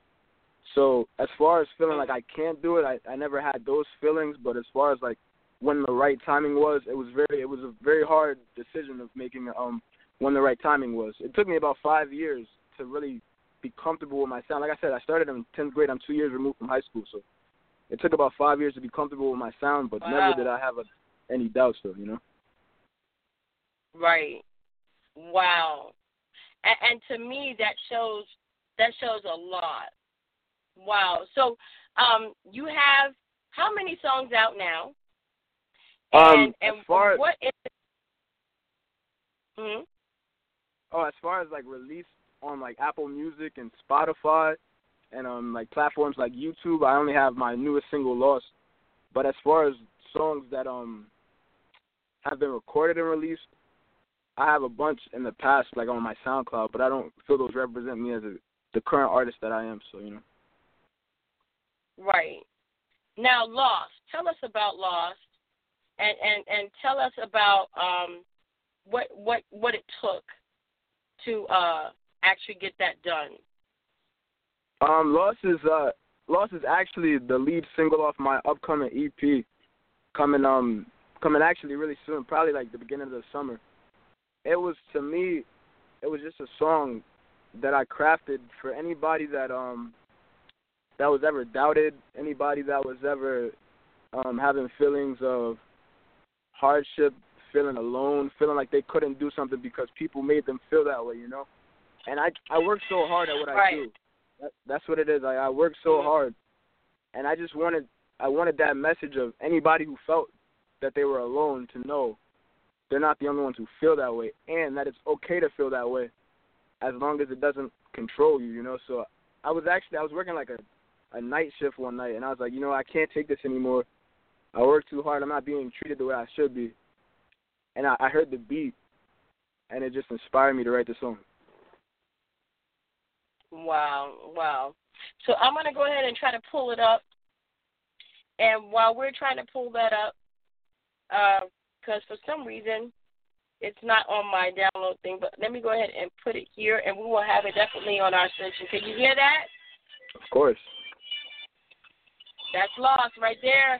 So as far as feeling like I can't do it, I I never had those feelings. But as far as like when the right timing was, it was very it was a very hard decision of making um when the right timing was. It took me about five years to really be comfortable with my sound. Like I said, I started in tenth grade. I'm two years removed from high school, so it took about five years to be comfortable with my sound. But wow. never did I have a, any doubts, though. You know. Right. Wow. And, and to me, that shows that shows a lot. Wow. So, um, you have how many songs out now? Um, and, and as far what is? hmm Oh, as far as like release on like Apple Music and Spotify, and um like platforms like YouTube, I only have my newest single Lost. But as far as songs that um have been recorded and released, I have a bunch in the past like on my SoundCloud, but I don't feel those represent me as a, the current artist that I am. So you know. Right. Now, Lost. Tell us about Lost, and and and tell us about um what what what it took to uh actually get that done. Um, Lost is uh Lost is actually the lead single off my upcoming EP, coming um coming actually really soon, probably like the beginning of the summer. It was to me, it was just a song that I crafted for anybody that um that was ever doubted, anybody that was ever um having feelings of hardship, feeling alone, feeling like they couldn't do something because people made them feel that way, you know. And I I work so hard at what I do. That, that's what it is. I I work so Mhm. hard, and I just wanted I wanted that message of anybody who felt that they were alone to know they're not the only ones who feel that way, and that it's okay to feel that way, as long as it doesn't control you, you know. So I was actually I was working like a a night shift one night, and I was like, you know, I can't take this anymore. I work too hard. I'm not being treated the way I should be. And I, I heard the beat, and it just inspired me to write the song. Wow, wow. So I'm going to go ahead and try to pull it up. And while we're trying to pull that up, because uh, for some reason it's not on my download thing, but let me go ahead and put it here, and we will have it definitely on our session. Can you hear that? Of course. That's Lost right there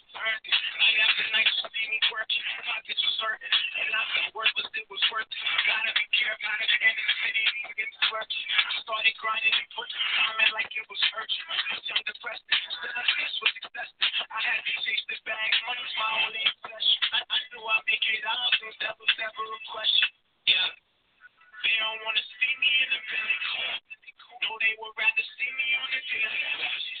night, are certain. And I it was worth it. Gotta be the city. I started grinding and putting time in like it was urgent. Depressed, still obsessed with success. I had to chase the bag, money's my only. I, knew I'd make it out, so question. Yeah. They don't wanna see me in the village. No, they would rather see me on the.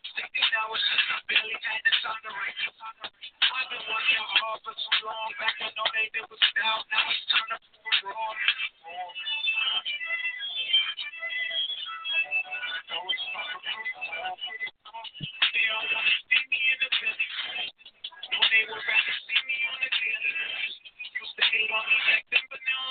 Thank hours I barely had the to. I've been working hard for long. They did now it's time to they to see me in the they would rather see me on the. Used to hate on me back then, but now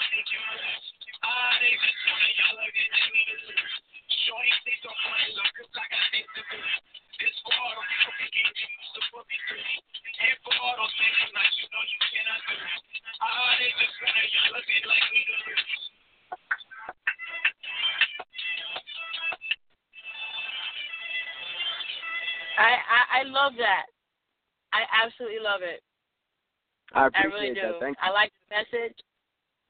love that. I absolutely love it. I I really do. that. Thank you. I like the message.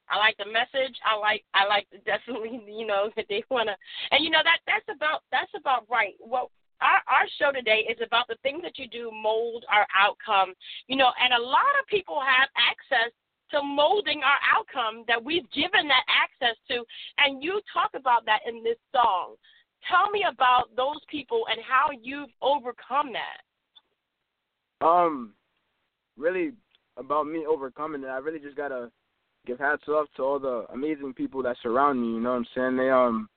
I like the message. I like I like definitely you know that they wanna and you know that that's about that's about right. Well our our show today is about the things that you do mold our outcome. You know, and a lot of people have access to molding our outcome that we've given that access to and you talk about that in this song. Tell me about those people and how you've overcome that. Um, really about me overcoming it. I really just gotta give hats off to all the amazing people that surround me. You know what I'm saying? They um,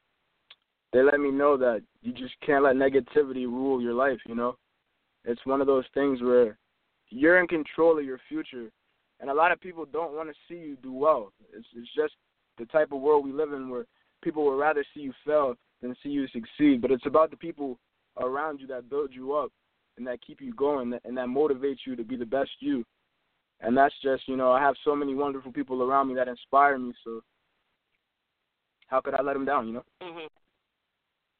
they let me know that you just can't let negativity rule your life. You know, it's one of those things where you're in control of your future, and a lot of people don't want to see you do well. It's it's just the type of world we live in where people would rather see you fail than see you succeed. But it's about the people around you that build you up and that keep you going and that motivate you to be the best you. And that's just, you know, I have so many wonderful people around me that inspire me. So how could I let them down, you know? hmm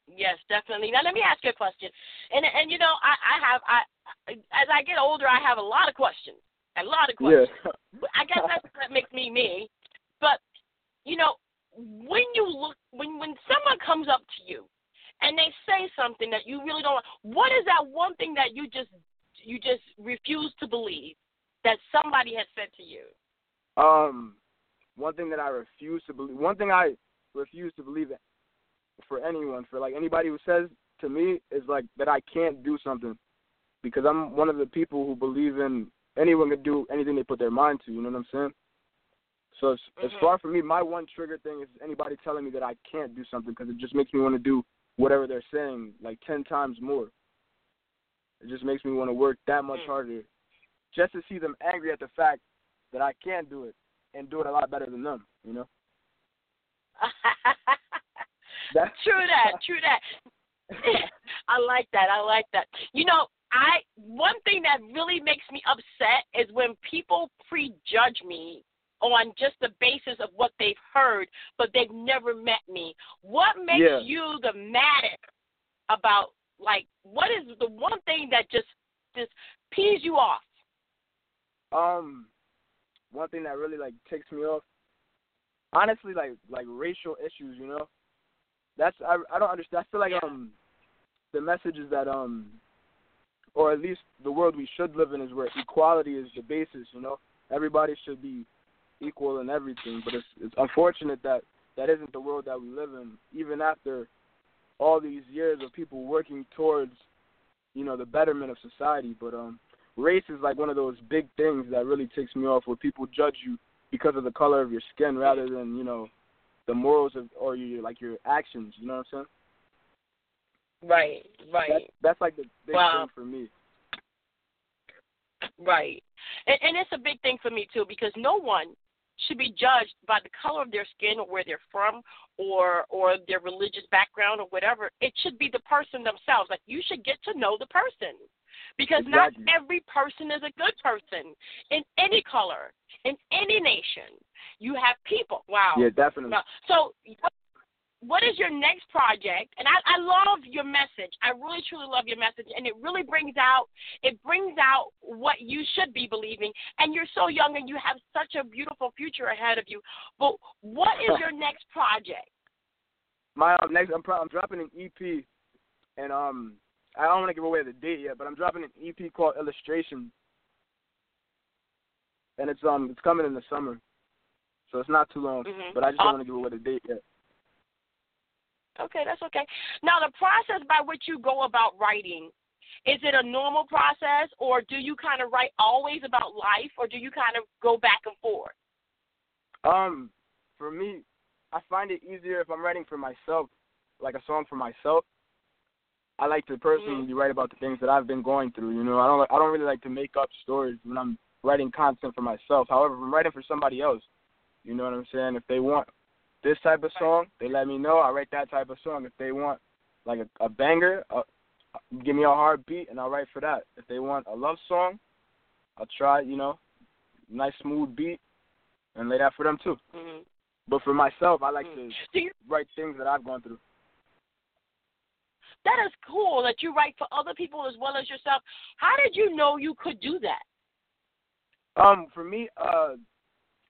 Yes, definitely. Now let me ask you a question, and and you know I I have I as I get older I have a lot of questions, a lot of questions. Yeah. I guess that's that makes me me. But you know when you look when when someone comes up to you and they say something that you really don't want. what is that one thing that you just you just refuse to believe that somebody has said to you? Um, one thing that I refuse to believe, one thing I refuse to believe for anyone, for like anybody who says to me is like that I can't do something because I'm one of the people who believe in anyone can do anything they put their mind to. You know what I'm saying? So as, as Mhm. far from me, my one trigger thing is anybody telling me that I can't do something because it just makes me want to do whatever they're saying like ten times more. It just makes me want to work that much Mm. harder, just to see them angry at the fact that I can do it and do it a lot better than them. You know? That's true that, true that. I like that. I like that. You know, I one thing that really makes me upset is when people prejudge me on just the basis of what they've heard, but they've never met me. What makes Yeah. you the maddest about like what is the one thing that just just pees you off? Um, one thing that really like takes me off, honestly, like like racial issues. You know, that's I I don't understand. I feel like Yeah. um, the message is that um, or at least the world we should live in is where equality is the basis. You know, everybody should be equal in everything. But it's it's unfortunate that that isn't the world that we live in. Even after all these years of people working towards, you know, the betterment of society. But um, race is like one of those big things that really takes me off, where people judge you because of the color of your skin rather than you know the morals of or your like your actions. You know what I'm saying? Right, right. That's, that's like the big Wow. thing for me. Right. And, and it's a big thing for me too because no one should be judged by the color of their skin or where they're from or or their religious background or whatever. It should be the person themselves. Like you should get to know the person. Because Exactly. not every person is a good person in any color, in any nation. You have people. Wow. Yeah, definitely. So, what, is your next project? And I, I love your message. I really truly love your message, and it really brings out it brings out what you should be believing. And you're so young, and you have such a beautiful future ahead of you. But what is your next project? My um, next, I'm, pro- I'm dropping an EP, and um, I don't want to give away the date yet, but I'm dropping an EP called Illustration, and it's um, it's coming in the summer, so it's not too long. Mhm. But I just don't want to give away the date yet. Okay, that's okay. Now, the process by which you go about writing. Is it a normal process, or do you kind of write always about life, or do you kind of go back and forth? Um, for me, I find it easier if I'm writing for myself, like a song for myself. I like to personally write about the things that I've been going through. You know, I don't I don't really like to make up stories when I'm writing content for myself. However, if I'm writing for somebody else, you know what I'm saying. If they want this type of song, they let me know. I write that type of song. If they want like a, a banger, uh, give me a hard beat, and I'll write for that. If they want a love song, I'll try, you know, nice smooth beat, and lay that for them too. Mm-hmm. But for myself, I like Mm. to write things that I've gone through. that is cool that you write for other people as well as yourself. How did you know you could do that? Um, for me, uh,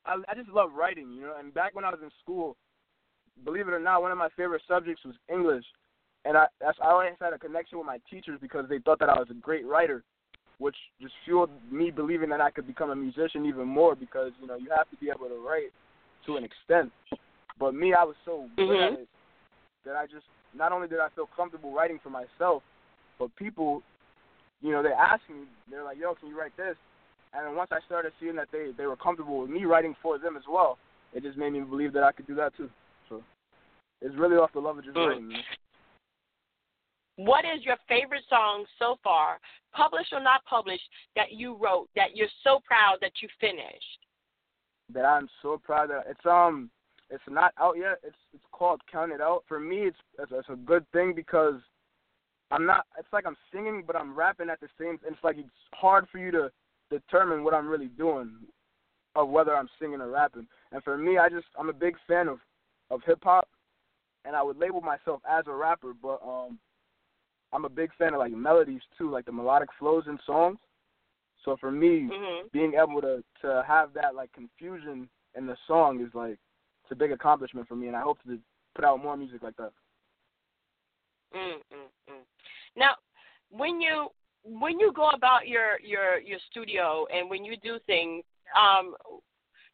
I, I just love writing, you know. And back when I was in school, believe it or not, one of my favorite subjects was English, and I that's I always had a connection with my teachers because they thought that I was a great writer, which just fueled me believing that I could become a musician even more because you know you have to be able to write to an extent. But me, I was so good Mhm. at it that I just not only did I feel comfortable writing for myself, but people, you know, they asked me, they're like, "Yo, can you write this?" And then once I started seeing that they they were comfortable with me writing for them as well, it just made me believe that I could do that too. So it's really off the love of just Mm. writing. What is your favorite song so far, published or not published, that you wrote that you're so proud that you finished? That I'm so proud that it's um it's not out yet. It's it's called Count It Out. For me, it's it's, it's a good thing because I'm not. It's like I'm singing, but I'm rapping at the same. It's like it's hard for you to determine what I'm really doing, of whether I'm singing or rapping. And for me, I just I'm a big fan of of hip hop, and I would label myself as a rapper, but um, I'm a big fan of like melodies too, like the melodic flows in songs. So for me, Mm-hmm. being able to to have that like confusion in the song is like it's a big accomplishment for me, and I hope to put out more music like that. Mm, mm, mm. Now, when you when you go about your your your studio and when you do things, um,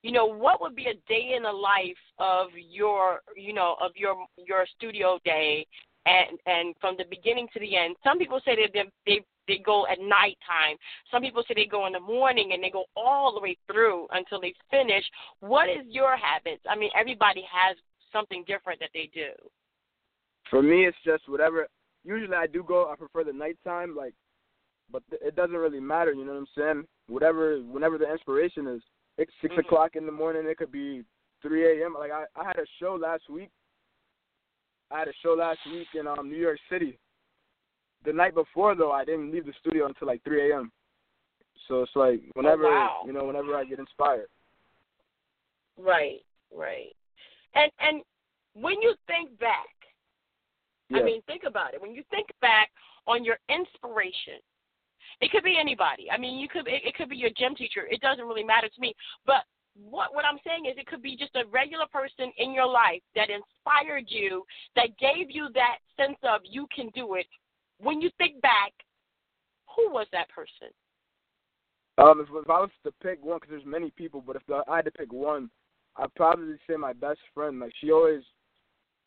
you know, what would be a day in the life of your you know of your your studio day, and and from the beginning to the end. Some people say they they they go at nighttime. Some people say they go in the morning and they go all the way through until they finish. What is your habits? I mean, everybody has something different that they do. For me, it's just whatever. Usually, I do go. I prefer the nighttime, like, but it doesn't really matter. You know what I'm saying? Whatever, whenever the inspiration is. It's 6 Mhm. o'clock in the morning. It could be 3 a.m. Like I, I had a show last week. I had a show last week in um New York City. The night before, though, I didn't leave the studio until like 3 a.m. So it's like whenever wow. you know, whenever I get inspired. Right, right. And and when you think back, Yeah. I mean, think about it. When you think back on your inspiration, it could be anybody. I mean, you could it, it could be your gym teacher. It doesn't really matter to me. But what what I'm saying is, it could be just a regular person in your life that inspired you, that gave you that sense of you can do it. When you think back, who was that person? Um, if, if I was to pick one, because there's many people, but if I had to pick one, I'd probably say my best friend. Like she always,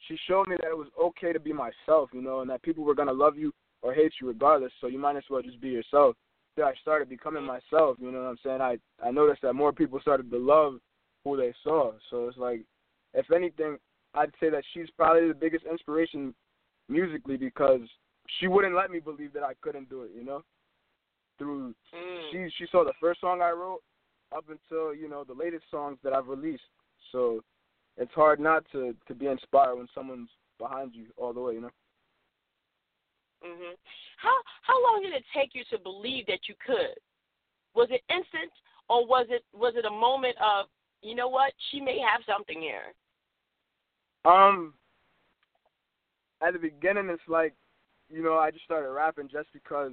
she showed me that it was okay to be myself, you know, and that people were gonna love you or hate you regardless. So you might as well just be yourself. So I started becoming myself. You know what I'm saying? I I noticed that more people started to love who they saw. So it's like, if anything, I'd say that she's probably the biggest inspiration musically because she wouldn't let me believe that I couldn't do it. You know, through Mm. she she saw the first song I wrote up until you know the latest songs that I've released. So it's hard not to to be inspired when someone's behind you all the way. You know. Hmm How how long did it take you to believe that you could? Was it instant, or was it was it a moment of you know what she may have something here? Um, at the beginning, it's like, you know, I just started rapping just because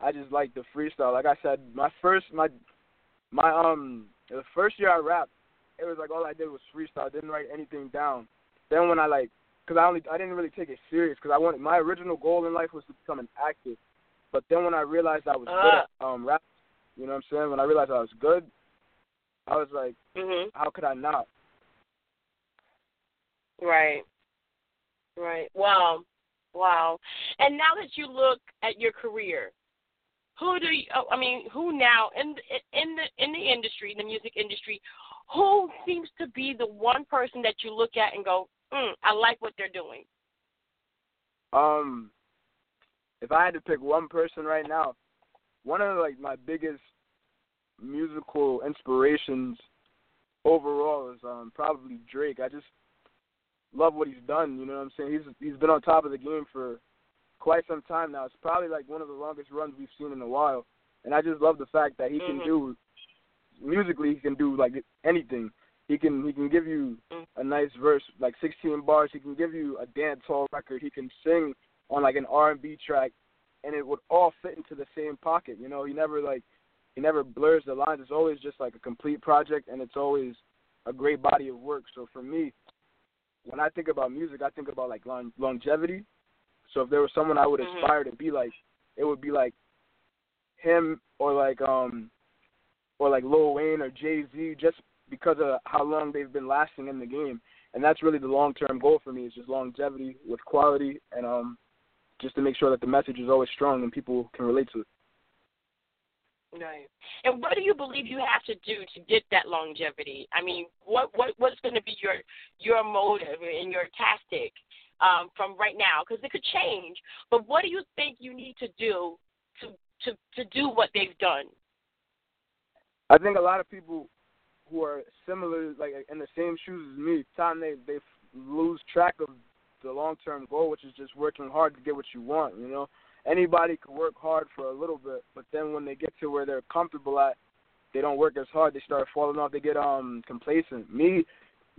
I just like the freestyle. Like I said, my first my my um the first year I rapped, it was like all I did was freestyle. I didn't write anything down. Then when I like, cause I only I didn't really take it serious because I wanted my original goal in life was to become an actor. But then when I realized I was good at um rap, you know what I'm saying? When I realized I was good, I was like, mm-hmm. how could I not? Right. Right. Wow. Wow. And now that you look at your career, who do you? oh, I mean, who now in the, in the in the industry, in the music industry, who seems to be the one person that you look at and go, mm, I like what they're doing. Um, if I had to pick one person right now, one of like my biggest musical inspirations overall is um probably Drake. I just love what he's done. You know what I'm saying? He's he's been on top of the game for quite some time now. It's probably like one of the longest runs we've seen in a while. and I just love the fact that he mm-hmm. can do musically. He can do like anything. He can he can give you Mm-hmm. a nice verse, like 16 bars. He can give you a dance hall record. He can sing on like an R&B track, and it would all fit into the same pocket. You know, he never like he never blurs the lines. It's always just like a complete project, and it's always a great body of work. So for me, when I think about music, I think about like long, longevity. So if there was someone I would Mhm. aspire to be like, it would be like him or like um or like Lil Wayne or Jay Z, just because of how long they've been lasting in the game. And that's really the long term goal for me is just longevity with quality and um just to make sure that the message is always strong and people can relate to it. Right. And what do you believe you have to do to get that longevity? I mean, what what what's going to be your your motive and your tactic um, from right now? Because it could change. But what do you think you need to do to to to do what they've done? I think a lot of people who are similar, like in the same shoes as me, time they they lose track of the long term goal, which is just working hard to get what you want. You know, anybody could work hard for a little bit, but then when they get to where they're comfortable at, they don't work as hard. They start falling off. They get um complacent. Me,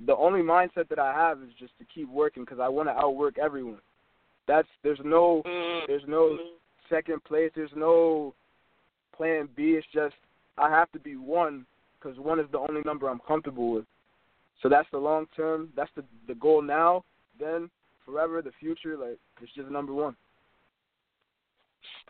the only mindset that I have is just to keep working because I want to outwork everyone. That's there's no Mm. there's no second place. There's no plan B. It's just I have to be one because one is the only number I'm comfortable with. So that's the long term. That's the the goal now. Then forever, the future, like it's just number one.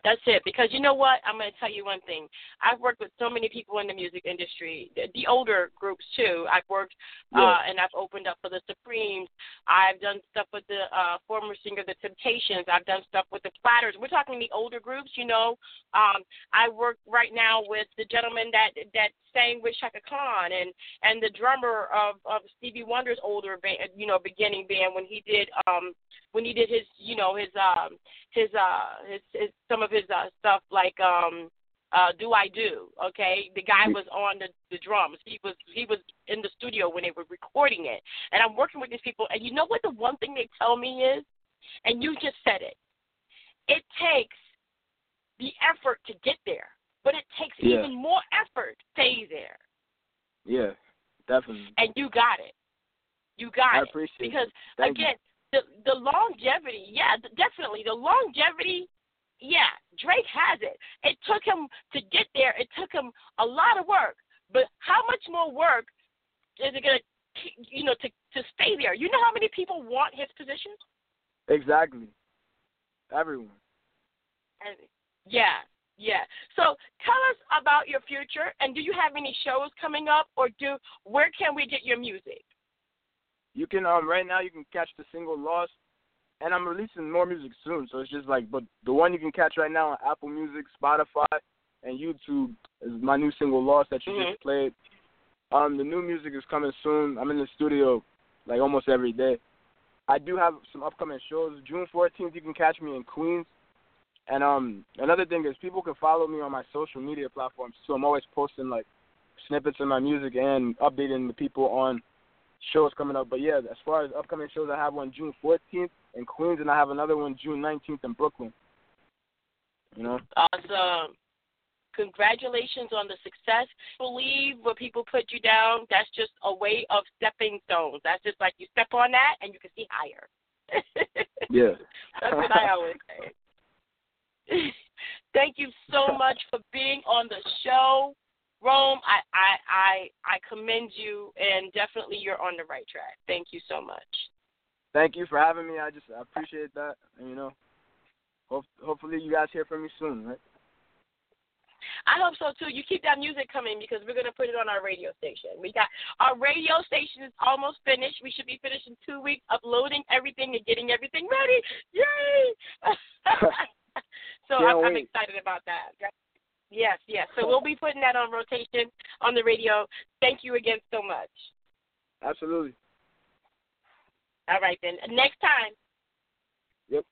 That's it. Because you know what? I'm going to tell you one thing. I've worked with so many people in the music industry, the, the older groups too. I've worked Yeah. uh, and I've opened up for the Supremes. I've done stuff with the uh, former singer, the Temptations. I've done stuff with the Platters. We're talking the older groups, you know. Um, I work right now with the gentleman that that sang with Chaka Khan and and the drummer of of Stevie Wonder's older band, you know, beginning band when he did um when he did his you know his um his uh his, his some of his uh stuff like um uh do I do okay the guy was on the the drums he was he was in the studio when they were recording it and I'm working with these people and you know what the one thing they tell me is and you just said it it takes the effort to get there but it takes Yeah. even more effort to stay there Yeah, definitely. and you got it you got I it appreciate because it. Thank you. again, the the longevity, yeah, definitely the longevity. Yeah, Drake has it. It took him to get there. It took him a lot of work, but how much more work is it gonna, you know, to to stay there? You know how many people want his position? Exactly. Everyone. And yeah, yeah. So tell us about your future, and do you have any shows coming up, or do where can we get your music? You can um right now you can catch the single Lost and I'm releasing more music soon, so it's just like but the one you can catch right now on Apple Music, Spotify, and YouTube is my new single Lost that you Mhm. just played. Um the new music is coming soon. I'm in the studio like almost every day. I do have some upcoming shows. June 14th you can catch me in Queens. And um another thing is people can follow me on my social media platforms So I'm always posting like snippets of my music and updating the people on shows coming up. But yeah, as far as upcoming shows, I have one June 14th in Queens, and I have another one June 19th in Brooklyn. You know, Awesome. Congratulations on the success. Believe when people put you down, that's just a way of stepping stones. That's just like you step on that and you can see higher. yeah. That's what I always say. Thank you so much for being on the show. Rome, I, I I I commend you and definitely you're on the right track. Thank you so much. Thank you for having me. I just I appreciate that. And, you know, hope, hopefully you guys hear from me soon, right? I hope so too. You keep that music coming because we're gonna put it on our radio station. We got our radio station is almost finished. We should be finished in two weeks, uploading everything and getting everything ready. Yay! so I'm, I'm excited about that. Yes, yes. So we'll be putting that on rotation on the radio. Thank you again so much. Absolutely. All right then. Next time. Yep.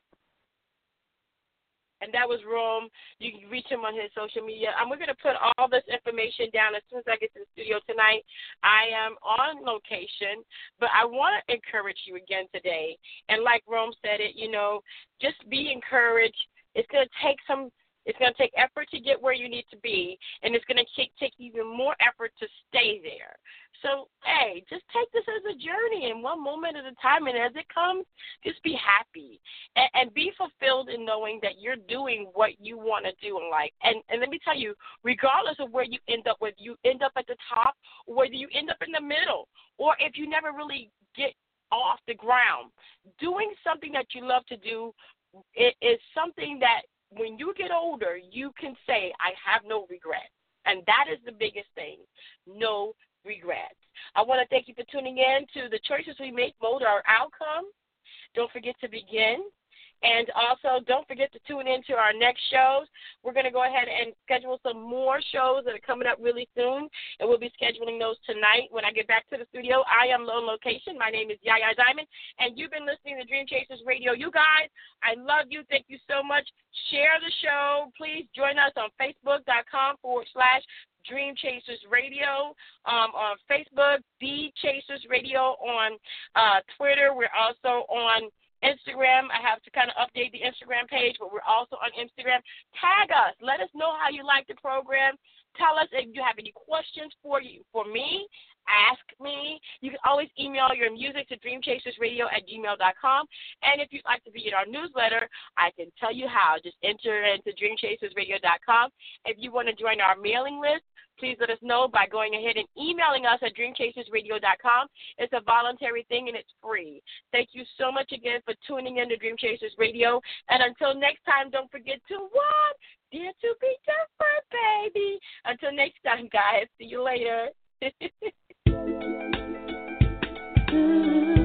And that was Rome. You can reach him on his social media. And we're going to put all this information down as soon as I get to the studio tonight. I am on location, but I want to encourage you again today. And like Rome said it, you know, just be encouraged. It's going to take some It's going to take effort to get where you need to be, and it's going to take, take even more effort to stay there. So, hey, just take this as a journey and one moment at a time. And as it comes, just be happy and, and be fulfilled in knowing that you're doing what you want to do in life. And, and let me tell you, regardless of where you end up, whether you end up at the top or whether you end up in the middle, or if you never really get off the ground, doing something that you love to do it is something that when you get older, you can say, I have no regrets. And that is the biggest thing no regrets. I want to thank you for tuning in to the choices we make mold our outcome. Don't forget to begin. And also, don't forget to tune in to our next shows. We're going to go ahead and schedule some more shows that are coming up really soon, and we'll be scheduling those tonight when I get back to the studio. I am Lone Location. My name is Yaya Diamond, and you've been listening to Dream Chasers Radio. You guys, I love you. Thank you so much. Share the show. Please join us on Facebook.com forward slash Dream Chasers Radio um, on Facebook, The Chasers Radio on uh, Twitter. We're also on Instagram. I have to kind of update the Instagram page, but we're also on Instagram. Tag us. Let us know how you like the program. Tell us if you have any questions for you for me. Ask me. You can always email your music to dreamchasersradio at gmail.com. And if you'd like to be in our newsletter, I can tell you how. Just enter into dreamchasersradio.com. If you want to join our mailing list, please let us know by going ahead and emailing us at dreamchasersradio.com. It's a voluntary thing and it's free. Thank you so much again for tuning in to Dream Chasers Radio. And until next time, don't forget to what? Dare to be different, baby. Until next time, guys. See you later.